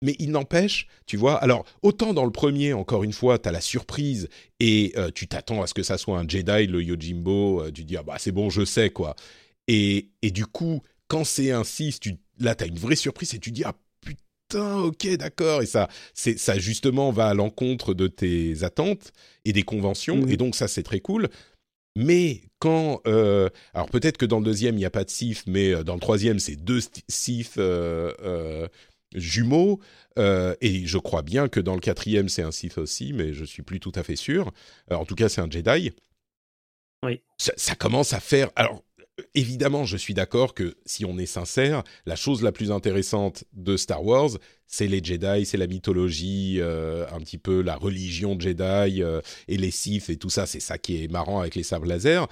Mais il n'empêche, tu vois, alors autant dans le premier, encore une fois, tu as la surprise et euh, tu t'attends à ce que ça soit un Jedi, le Yojimbo, tu dis, ah bah c'est bon, je sais, quoi. Et, du coup, quand c'est ainsi, tu, là, tu as une vraie surprise et tu dis, ah putain, ok, d'accord. Et ça, ça justement va à l'encontre de tes attentes et des conventions. Et donc, ça, c'est très cool. Mais quand... Euh, alors peut-être que dans le deuxième, il n'y a pas de Sif, mais euh, dans le troisième, c'est deux Sif euh, jumeaux. et je crois bien que dans le quatrième, c'est un Sith aussi, mais je suis plus tout à fait sûr. en tout cas, c'est un Jedi. Oui. Ça, ça, commence à faire... Alors, évidemment, je suis d'accord que si on est sincère, la chose la plus intéressante de Star Wars, c'est les Jedi, c'est la mythologie, euh, un petit peu la religion Jedi euh, et les Sith et tout ça. C'est ça qui est marrant avec les sabres laser.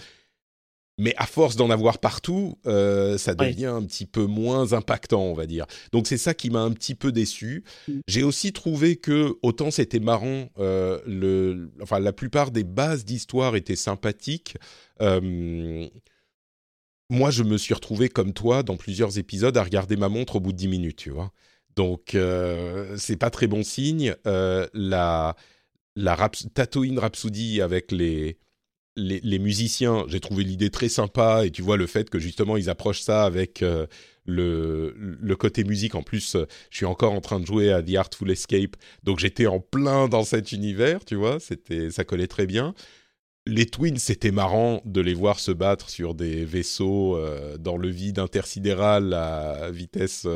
mais à force d'en avoir partout, euh, ça devient un petit peu moins impactant, on va dire. Donc c'est ça qui m'a un petit peu déçu. Mm. J'ai aussi trouvé que autant c'était marrant, le, enfin la plupart des bases d'histoire étaient sympathiques. Euh, moi, je me suis retrouvé comme toi dans plusieurs épisodes à regarder ma montre au bout de 10 minutes, tu vois. Donc c'est pas très bon signe. la la Tatooine Rhapsody avec les les, musiciens, j'ai trouvé l'idée très sympa et tu vois le fait que justement ils approchent ça avec euh, le, le, côté musique. En plus, euh, je suis encore en train de jouer à The Artful Escape, donc j'étais en plein dans cet univers, tu vois, ça collait très bien. Les Twins, c'était marrant de les voir se battre sur des vaisseaux euh, dans le vide intersidéral à vitesse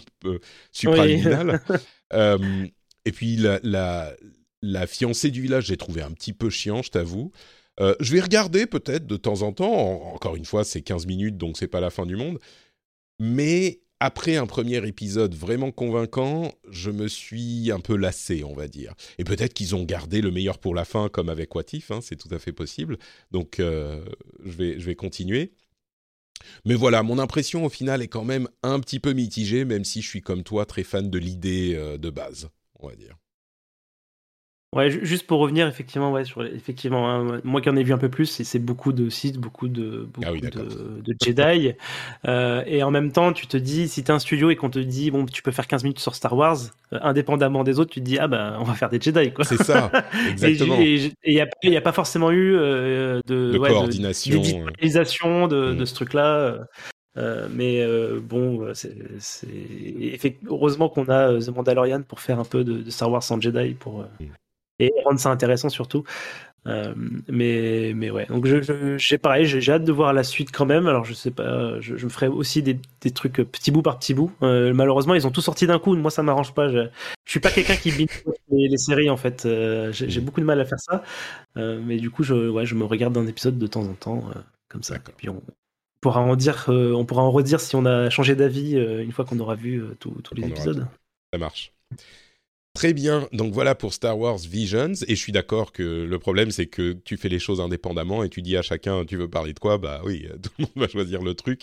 supraluminale. et puis la, la, la fiancée du village, j'ai trouvé un petit peu chiant, je t'avoue. Euh, je vais regarder peut-être de temps en temps. encore une fois, c'est 15 minutes, donc c'est pas la fin du monde. Mais après un premier épisode vraiment convaincant, je me suis un peu lassé, on va dire. Et peut-être qu'ils ont gardé le meilleur pour la fin, comme avec Watif, hein, c'est tout à fait possible. Donc euh, je, vais, je vais continuer. Mais voilà, mon impression au final est quand même un petit peu mitigée, même si je suis comme toi très fan de l'idée euh, de base, on va dire. Ouais, juste pour revenir effectivement, ouais, sur effectivement, hein, moi qui en ai vu un peu plus, c'est beaucoup de sites, beaucoup de ah de, de, Jedi, euh, et en même temps, tu te dis, si t'es un studio et qu'on te dit, bon, tu peux faire 15 minutes sur Star Wars, euh, indépendamment des autres, tu te dis, ah ben, on va faire des Jedi, quoi. C'est ça, exactement. et il n'y a, a, pas forcément eu euh, de, de coordination, de, de, de, ce truc-là. Euh, mais euh, bon, c'est heureusement qu'on a The Mandalorian pour faire un peu de, Star Wars sans Jedi pour, mm et rendre ça intéressant surtout. Euh, mais, mais ouais, donc je, j'ai pareil, j'ai, hâte de voir la suite quand même. Alors je sais pas, je, me ferai aussi des, des, trucs petit bout par petit bout. Euh, malheureusement, ils ont tout sorti d'un coup. Moi, ça m'arrange pas. Je, je suis pas quelqu'un qui binge les, les, séries en fait. Euh, j'ai, beaucoup de mal à faire ça. mais du coup, je, ouais, je me regarde un épisode de temps en temps comme ça. Et puis on pourra en dire, on pourra en redire si on a changé d'avis une fois qu'on aura vu tous les épisodes. Ça marche. Très bien, donc voilà pour Star Wars Visions, et je suis d'accord que le problème c'est que tu fais les choses indépendamment et tu dis à chacun tu veux parler de quoi, bah oui, tout le monde va choisir le truc.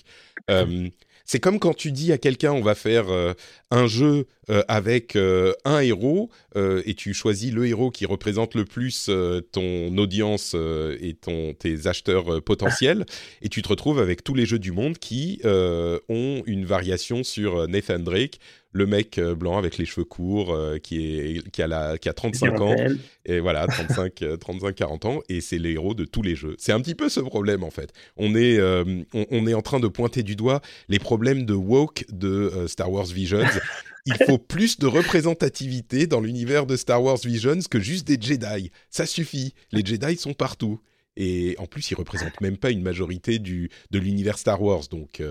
Euh, c'est comme quand tu dis à quelqu'un on va faire euh, un jeu euh, avec un héros et tu choisis le héros qui représente le plus ton audience et ton, tes acheteurs potentiels. Et tu te retrouves avec tous les jeux du monde qui ont une variation sur Nathan Drake le mec euh, blanc avec les cheveux courts euh, qui, est, qui, a la, qui a 35 ans. Et voilà, 35, 35, 40 ans. Et c'est les héros de tous les jeux. C'est un petit peu ce problème, en fait. On est, euh, on, est en train de pointer du doigt les problèmes de woke de Star Wars Visions. Il faut plus de représentativité dans l'univers de Star Wars Visions que juste des Jedi. Ça suffit. Les Jedi sont partout. Et en plus, ils représentent même pas une majorité du, de l'univers Star Wars. Donc,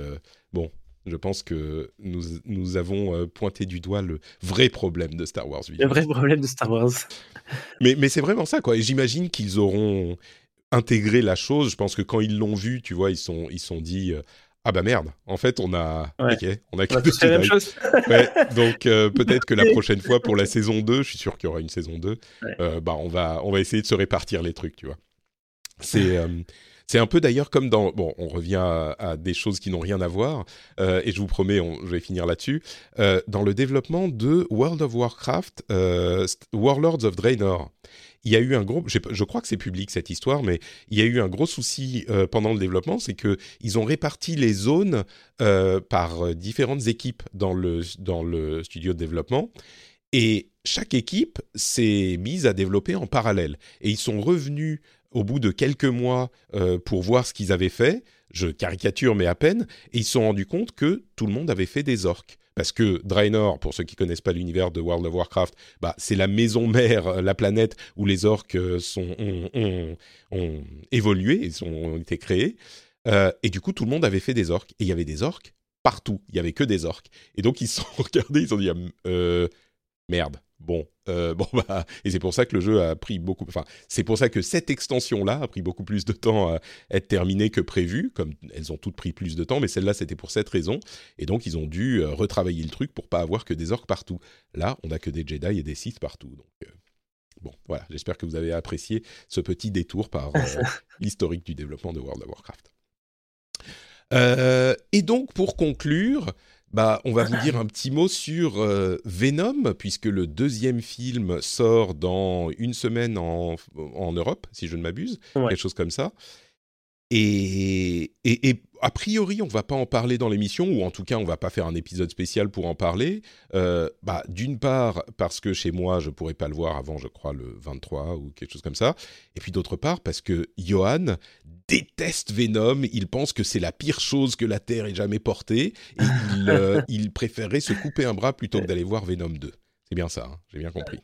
bon, je pense que nous, nous avons euh, pointé du doigt le vrai problème de Star Wars. Le vrai problème de Star Wars. mais, mais c'est vraiment ça, quoi. Et j'imagine qu'ils auront intégré la chose. Je pense que quand ils l'ont vu, tu vois, ils sont, ils sont dit. Euh, ah bah merde, en fait on a, ok, on a que la même chose. ouais, donc euh, peut-être que la prochaine fois pour la saison 2, je suis sûr qu'il y aura une saison 2, bah on va, on va essayer de se répartir les trucs, tu vois. C'est c'est un peu d'ailleurs comme dans... Bon, on revient à, des choses qui n'ont rien à voir, euh, et je vous promets, je vais finir là-dessus. Euh, dans le développement de World of Warcraft, euh, Warlords of Draenor, il y a eu un gros, je, crois que c'est public cette histoire, mais il y a eu un gros souci pendant le développement, c'est que ils ont réparti les zones par différentes équipes dans le dans le studio de développement, et chaque équipe s'est mise à développer en parallèle. Et ils sont revenus au bout de quelques mois euh, pour voir ce qu'ils avaient fait. Je caricature, mais à peine. Et ils se sont rendus compte que tout le monde avait fait des orques. Parce que Draenor, pour ceux qui connaissent pas l'univers de World of Warcraft, bah, c'est la maison mère, euh, la planète où les orques euh, sont, ont, évolué, ils ont été créés. et du coup, tout le monde avait fait des orques. Et il y avait des orques partout. Il y avait que des orques. Et donc, ils se sont regardés, ils ont dit merde. Bon, euh, bon bah, et c'est pour ça que le jeu a pris beaucoup. Enfin, c'est pour ça que cette extension-là a pris beaucoup plus de temps à être terminée que prévu. Comme elles ont toutes pris plus de temps, mais celle-là c'était pour cette raison. Et donc ils ont dû euh, retravailler le truc pour pas avoir que des orques partout. Là, on a que des Jedi et des Sith partout. Donc euh, bon, voilà. J'espère que vous avez apprécié ce petit détour par l'historique du développement de World of Warcraft. et donc, pour conclure, bah, on va vous dire un petit mot sur Venom, puisque le deuxième film sort dans une semaine en, en Europe, si je ne m'abuse, quelque chose comme ça. Et, et, a priori, on va pas en parler dans l'émission, ou en tout cas, on va pas faire un épisode spécial pour en parler. Euh, bah, d'une part, parce que chez moi, je pourrais pas le voir avant, je crois, le 23 ou quelque chose comme ça. Et puis d'autre part, parce que Johan déteste Venom. Il pense que c'est la pire chose que la Terre ait jamais portée. Et il, euh, il préférerait se couper un bras plutôt que d'aller voir Venom 2. C'est bien ça, hein, j'ai bien compris.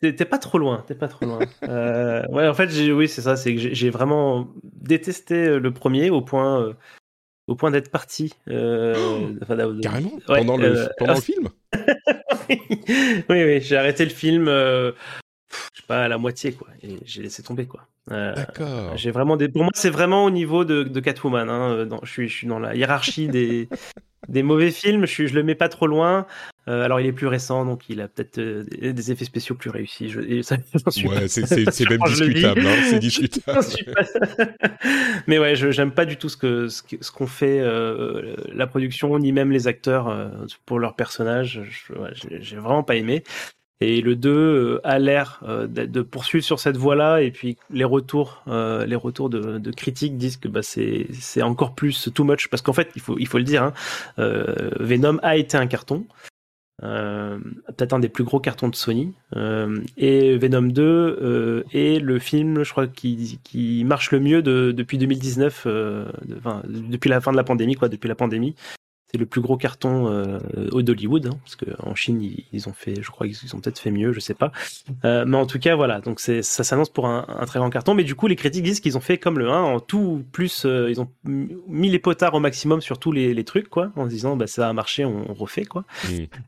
T'es pas trop loin, t'es pas trop loin. euh, ouais, en fait, oui, c'est ça, c'est que j'ai vraiment détesté euh, le premier au point, euh, au point d'être parti. Euh, oh, carrément Pendant, le, pendant le film Oui, oui, j'ai arrêté le film, pas, à la moitié, quoi, et j'ai laissé tomber, quoi. D'accord. J'ai vraiment des... Pour moi, c'est vraiment au niveau de, de Catwoman. Hein, dans, je, suis, je suis dans la hiérarchie des, des mauvais films. Je, je le mets pas trop loin. Euh, alors, il est plus récent, donc il a peut-être euh, des effets spéciaux plus réussis. Je, ouais, c'est même discutable. Hein, c'est discutable. Mais ouais, je j'aime pas du tout ce que ce qu'ont fait euh, la production, ni même les acteurs euh, pour leurs personnages. J'ai vraiment pas aimé. Et le 2 a l'air de poursuivre sur cette voie-là. Et puis les retours, les retours de, de, critiques disent que bah, c'est encore plus too much parce qu'en fait, il faut il faut le dire, hein, Venom a été un carton. Euh, peut-être un des plus gros cartons de Sony. Euh, et Venom 2 euh, est le film, je crois, qui, qui marche le mieux de, depuis 2019, de, enfin, depuis la fin de la pandémie, quoi, depuis la pandémie c'est le plus gros carton euh, d'Hollywood, hein, parce qu'en Chine ils, ont fait, je crois qu'ils ont peut-être fait mieux, je sais pas. Euh, mais en tout cas voilà, donc ça s'annonce pour un, très grand carton. Mais du coup les critiques disent qu'ils ont fait comme le 1 en tout plus, euh, ils ont mis les potards au maximum sur tous les, trucs quoi, en se disant bah ça a marché, on, refait quoi.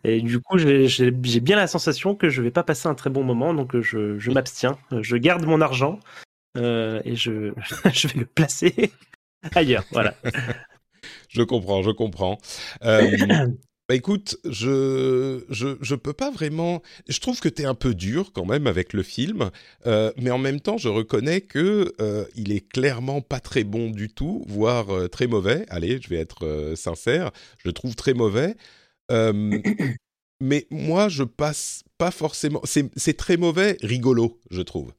Et du coup j'ai bien la sensation que je vais pas passer un très bon moment, donc je, je m'abstiens, je garde mon argent et je je vais le placer ailleurs, voilà. Je comprends, je comprends. Euh, bah écoute, je, je je peux pas vraiment. Je trouve que tu es un peu dur quand même avec le film, euh, mais en même temps, je reconnais que euh, il est clairement pas très bon du tout, voire euh, très mauvais. Allez, je vais être sincère, je le trouve très mauvais. mais moi, je passe pas forcément. C'est très mauvais, rigolo, je trouve.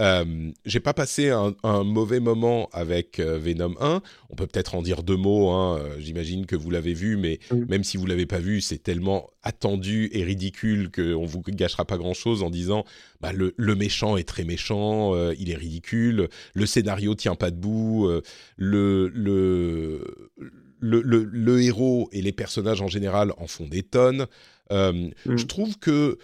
Euh, j'ai pas passé un, un, mauvais moment avec euh, Venom 1. On peut peut-être en dire deux mots. Hein. Euh, j'imagine que vous l'avez vu, mais même si vous l'avez pas vu, c'est tellement attendu et ridicule qu'on vous gâchera pas grand-chose en disant bah, le, le, méchant est très méchant, il est ridicule, le scénario tient pas debout, le, le, le, le, héros et les personnages en général en font des tonnes. Mm. Je trouve que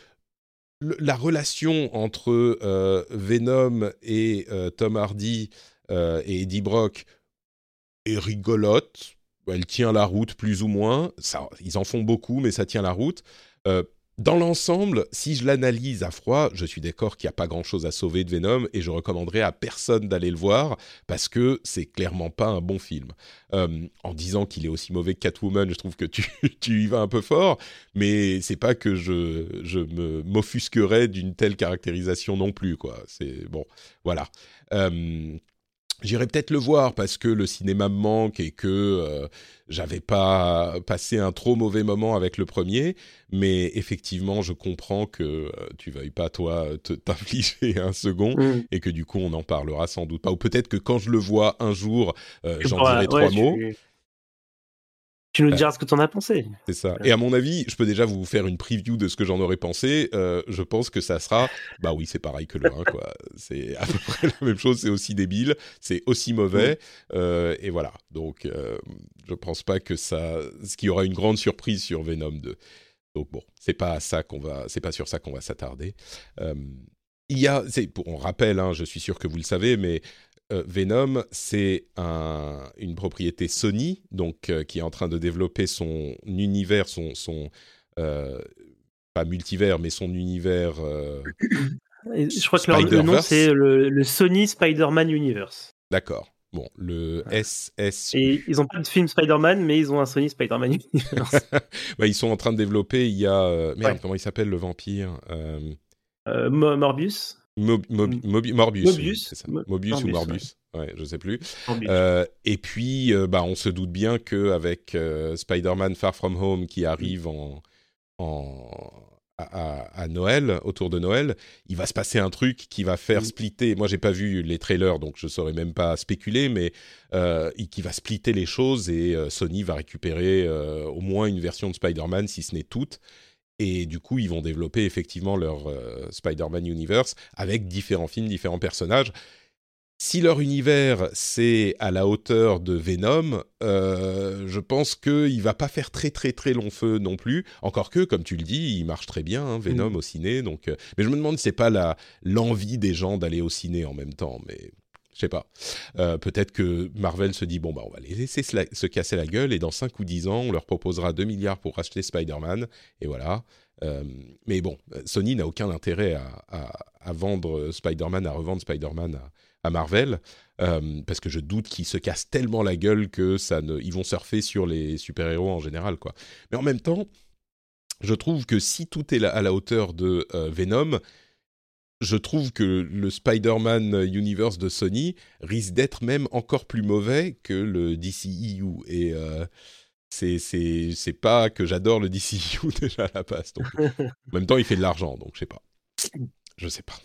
la relation entre euh, Venom et euh, Tom Hardy euh, et Eddie Brock est rigolote. Elle tient la route plus ou moins. Ils en font beaucoup, mais ça tient la route dans l'ensemble, si je l'analyse à froid, je suis d'accord qu'il n'y a pas grand-chose à sauver de Venom et je recommanderais à personne d'aller le voir parce que c'est clairement pas un bon film. Euh, en disant qu'il est aussi mauvais que Catwoman, je trouve que tu, tu y vas un peu fort, mais c'est pas que je, je me m'offusquerais d'une telle caractérisation non plus, quoi. C'est bon, voilà. Euh, J'irai peut-être le voir parce que le cinéma me manque et que euh, j'avais pas passé un trop mauvais moment avec le premier, mais effectivement, je comprends que euh, tu veuilles pas toi t'infliger un second mm. et que du coup on en parlera sans doute pas. Ou peut-être que quand je le vois un jour, euh, j'en dirai trois mots. Tu nous diras ce que tu en as pensé. C'est ça. Et à mon avis, je peux déjà vous faire une preview de ce que j'en aurais pensé. Euh, je pense que ça sera, bah oui, c'est pareil que le 1, quoi. C'est à peu près la même chose. C'est aussi débile, c'est aussi mauvais, euh, et voilà. Donc, euh, je pense pas que ça, ce qui aura une grande surprise sur Venom 2. Donc bon, c'est pas ça qu'on va, c'est pas sur ça qu'on va s'attarder. Euh, il y a, on rappelle, hein, je suis sûr que vous le savez, mais euh, Venom, c'est une propriété Sony, donc euh, qui est en train de développer son univers, son, son euh, pas multivers, mais son univers. je crois que le nom c'est le, Sony Spider-Man Universe. D'accord. Bon, le SS. Et ils n'ont pas de film Spider-Man, mais ils ont un Sony Spider-Man Universe. bah, ils sont en train de développer. Il y a merde, comment il s'appelle le vampire Morbius. Morbius, Mobius, ça. Mobius, ou Morbius, ouais. je sais plus. Euh, et puis, euh, bah, on se doute bien qu'avec euh, Spider-Man Far From Home qui arrive en, à, Noël, autour de Noël, il va se passer un truc qui va faire splitter. Moi, j'ai pas vu les trailers, donc je saurais même pas spéculer, mais qui va splitter les choses et Sony va récupérer au moins une version de Spider-Man, si ce n'est toute. Et du coup, ils vont développer effectivement leur euh, Spider-Man Universe avec différents films, différents personnages. Si leur univers c'est à la hauteur de Venom, euh, je pense qu'il va pas faire très très très long feu non plus. Encore que, comme tu le dis, il marche très bien, hein, Venom mm. au ciné. Donc, euh, mais je me demande si c'est pas l'envie des gens d'aller au ciné en même temps. Mais je sais pas. Peut-être que Marvel se dit bon bah on va les laisser se, casser la gueule et dans 5 ou 10 ans on leur proposera 2 milliards pour racheter Spider-Man et voilà. Euh, mais bon, Sony n'a aucun intérêt à, vendre Spider-Man, à revendre Spider-Man à, Marvel, euh, parce que je doute qu'ils se cassent tellement la gueule que ça ne, ils vont surfer sur les super-héros en général, quoi. Mais en même temps, je trouve que si tout est à la hauteur de euh, Venom, je trouve que le Spider-Man Universe de Sony risque d'être même encore plus mauvais que le DCEU. Et c'est c'est pas que j'adore le DCU déjà à la base. en même temps, il fait de l'argent, donc je sais pas. Je sais pas.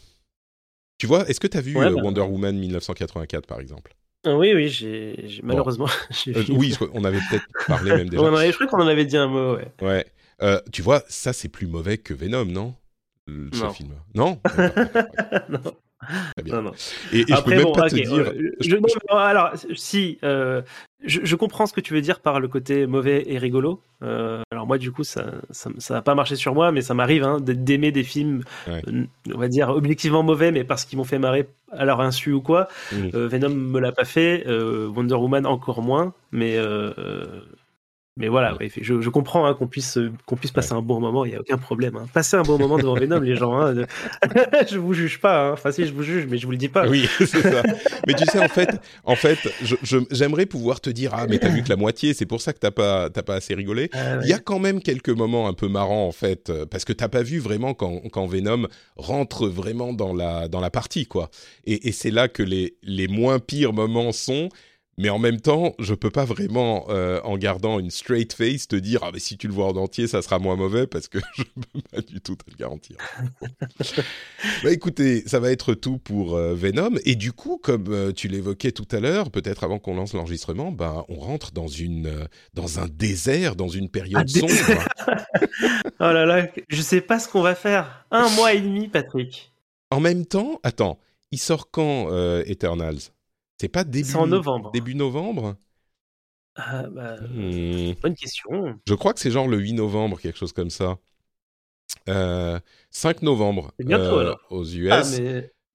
Tu vois, est-ce que tu as vu euh, bah Wonder Woman 1984 par exemple? Ah Oui, oui, j'ai malheureusement. Euh, oui, on avait peut-être parlé même déjà. je crois qu'on en avait dit un mot, ouais. Ouais. Euh, tu vois, ça c'est plus mauvais que Venom, non? Ce non. film. Non, non. Non, non. Et, je peux même pas te dire. je, alors, si, euh, je, comprends ce que tu veux dire par le côté mauvais et rigolo. Euh, alors moi, du coup, ça, ça, va pas marcher sur moi, mais ça m'arrive hein, d'aimer des films, euh, on va dire objectivement mauvais, mais parce qu'ils m'ont fait marrer à leur insu ou quoi. Mmh. Venom me l'a pas fait, Wonder Woman encore moins, mais mais voilà, je, je, comprends hein, qu'on puisse, qu'on puisse passer un bon moment, il n'y a aucun problème. Hein. Passer un bon moment devant Venom, les gens. Hein, je vous juge pas. Hein. Enfin, si, je vous juge, mais je vous le dis pas. Oui, c'est ça. mais tu sais, en fait, en fait j'aimerais pouvoir te dire Ah, mais t'as vu que la moitié, c'est pour ça que t'as pas, pas assez rigolé. Ah il y a quand même quelques moments un peu marrants, en fait, parce que t'as pas vu vraiment quand, quand Venom rentre vraiment dans la, dans la partie, quoi. Et, et c'est là que les, les moins pires moments sont mais en même temps, je peux pas vraiment, euh, en gardant une straight face, te dire ah mais si tu le vois en entier, ça sera moins mauvais parce que je peux pas du tout te le garantir. bah écoutez, ça va être tout pour euh, Venom et du coup, comme euh, tu l'évoquais tout à l'heure, peut-être avant qu'on lance l'enregistrement, ben on rentre dans une dans un désert, dans une période sombre. oh là là, je sais pas ce qu'on va faire. Un mois et demi, Patrick. En même temps, attends, il sort quand Eternals? C'est pas début novembre. Début novembre? Ah, bah, hmm. Bonne question. Je crois que c'est genre le 8 novembre, quelque chose comme ça. 5 euh, novembre euh, aux US. Ah,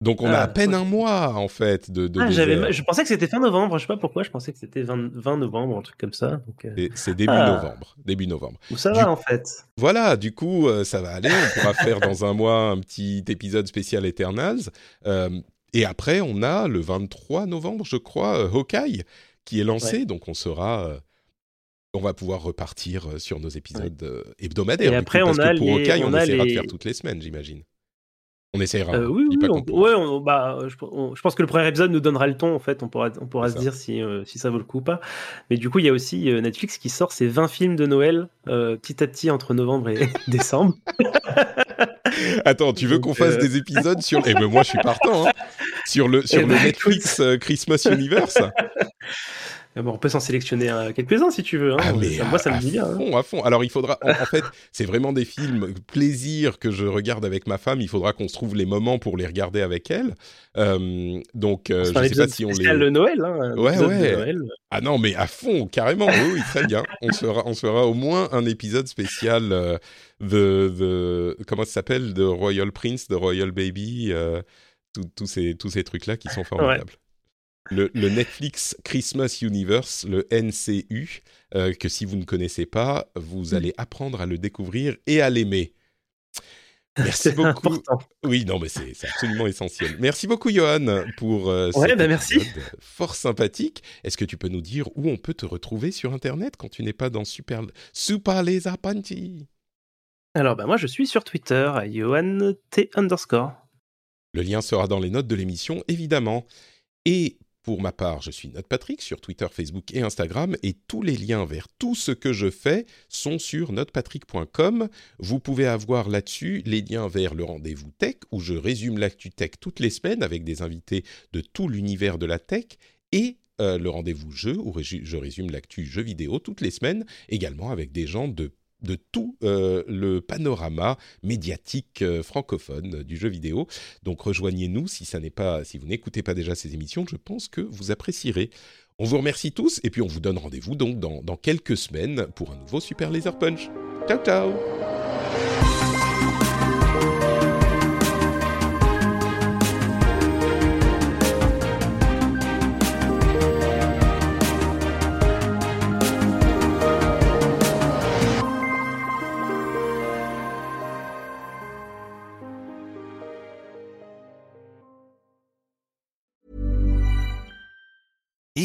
Donc on a à ah, peine un mois en fait de, de Je pensais que c'était fin novembre, je sais pas pourquoi, je pensais que c'était 20, novembre, un truc comme ça. Euh. C'est début novembre, début novembre. Où ça va en fait? Voilà, du coup ça va aller, on pourra faire dans un mois un petit épisode spécial Eternals. Et après, on a le 23 novembre, je crois, euh, Hawkeye qui est lancé. Donc, on sera. Euh, on va pouvoir repartir euh, sur nos épisodes hebdomadaires. Et après, on a pour Hawkeye, on, essaiera de faire toutes les semaines, j'imagine. On essaiera. oui, oui, ouais, bah, je, pense que le premier épisode nous donnera le ton. En fait, on pourra, on pourra se dire si, si ça vaut le coup ou pas. Mais du coup, il y a aussi Netflix qui sort ses 20 films de Noël petit à petit entre novembre et décembre. Attends, tu veux qu'on fasse des épisodes sur. Eh ben moi, je suis partant. Hein. Sur le, sur eh le ben, Netflix euh, Christmas Universe. Eh ben, on peut s'en sélectionner quelques-uns si tu veux. Hein. Ah, moi, ça me dit bien. Hein. Fond, à fond. Alors, il faudra. En, fait, c'est vraiment des films plaisir que je regarde avec ma femme. Il faudra qu'on se trouve les moments pour les regarder avec elle. Euh, donc, euh, je sais pas si on les. le Noël. Hein, ouais, ouais. Ah non, mais à fond, carrément. oui, oui, très bien. On sera, on fera au moins un épisode spécial de, de comment ça s'appelle, de Royal Prince, de Royal Baby tous ces, tous ces trucs-là qui sont formidables. Le, Netflix Christmas Universe, le NCU, euh, que si vous ne connaissez pas, vous mm. allez apprendre à le découvrir et à l'aimer. Merci beaucoup. Important. Oui, non, mais c'est absolument essentiel. Merci beaucoup, Johan, pour euh, ouais, bah merci. fort sympathique. Est-ce que tu peux nous dire où on peut te retrouver sur Internet quand tu n'es pas dans Super, Super Les Apprenti Alors, bah, moi, je suis sur Twitter, Johan T underscore. Le lien sera dans les notes de l'émission, évidemment. Et pour ma part, je suis NotePatrick sur Twitter, Facebook et Instagram et tous les liens vers tout ce que je fais sont sur notepatrick.com. Vous pouvez avoir là-dessus les liens vers le rendez-vous tech où je résume l'actu tech toutes les semaines avec des invités de tout l'univers de la tech et euh, le rendez-vous jeu où je résume l'actu jeu vidéo toutes les semaines également avec des gens de de tout euh, le panorama médiatique euh, francophone du jeu vidéo. Donc rejoignez-nous si ça n'est pas, si vous n'écoutez pas déjà ces émissions, je pense que vous apprécierez. On vous remercie tous et puis on vous donne rendez-vous donc dans, dans quelques semaines pour un nouveau Super Laser Punch. Ciao ciao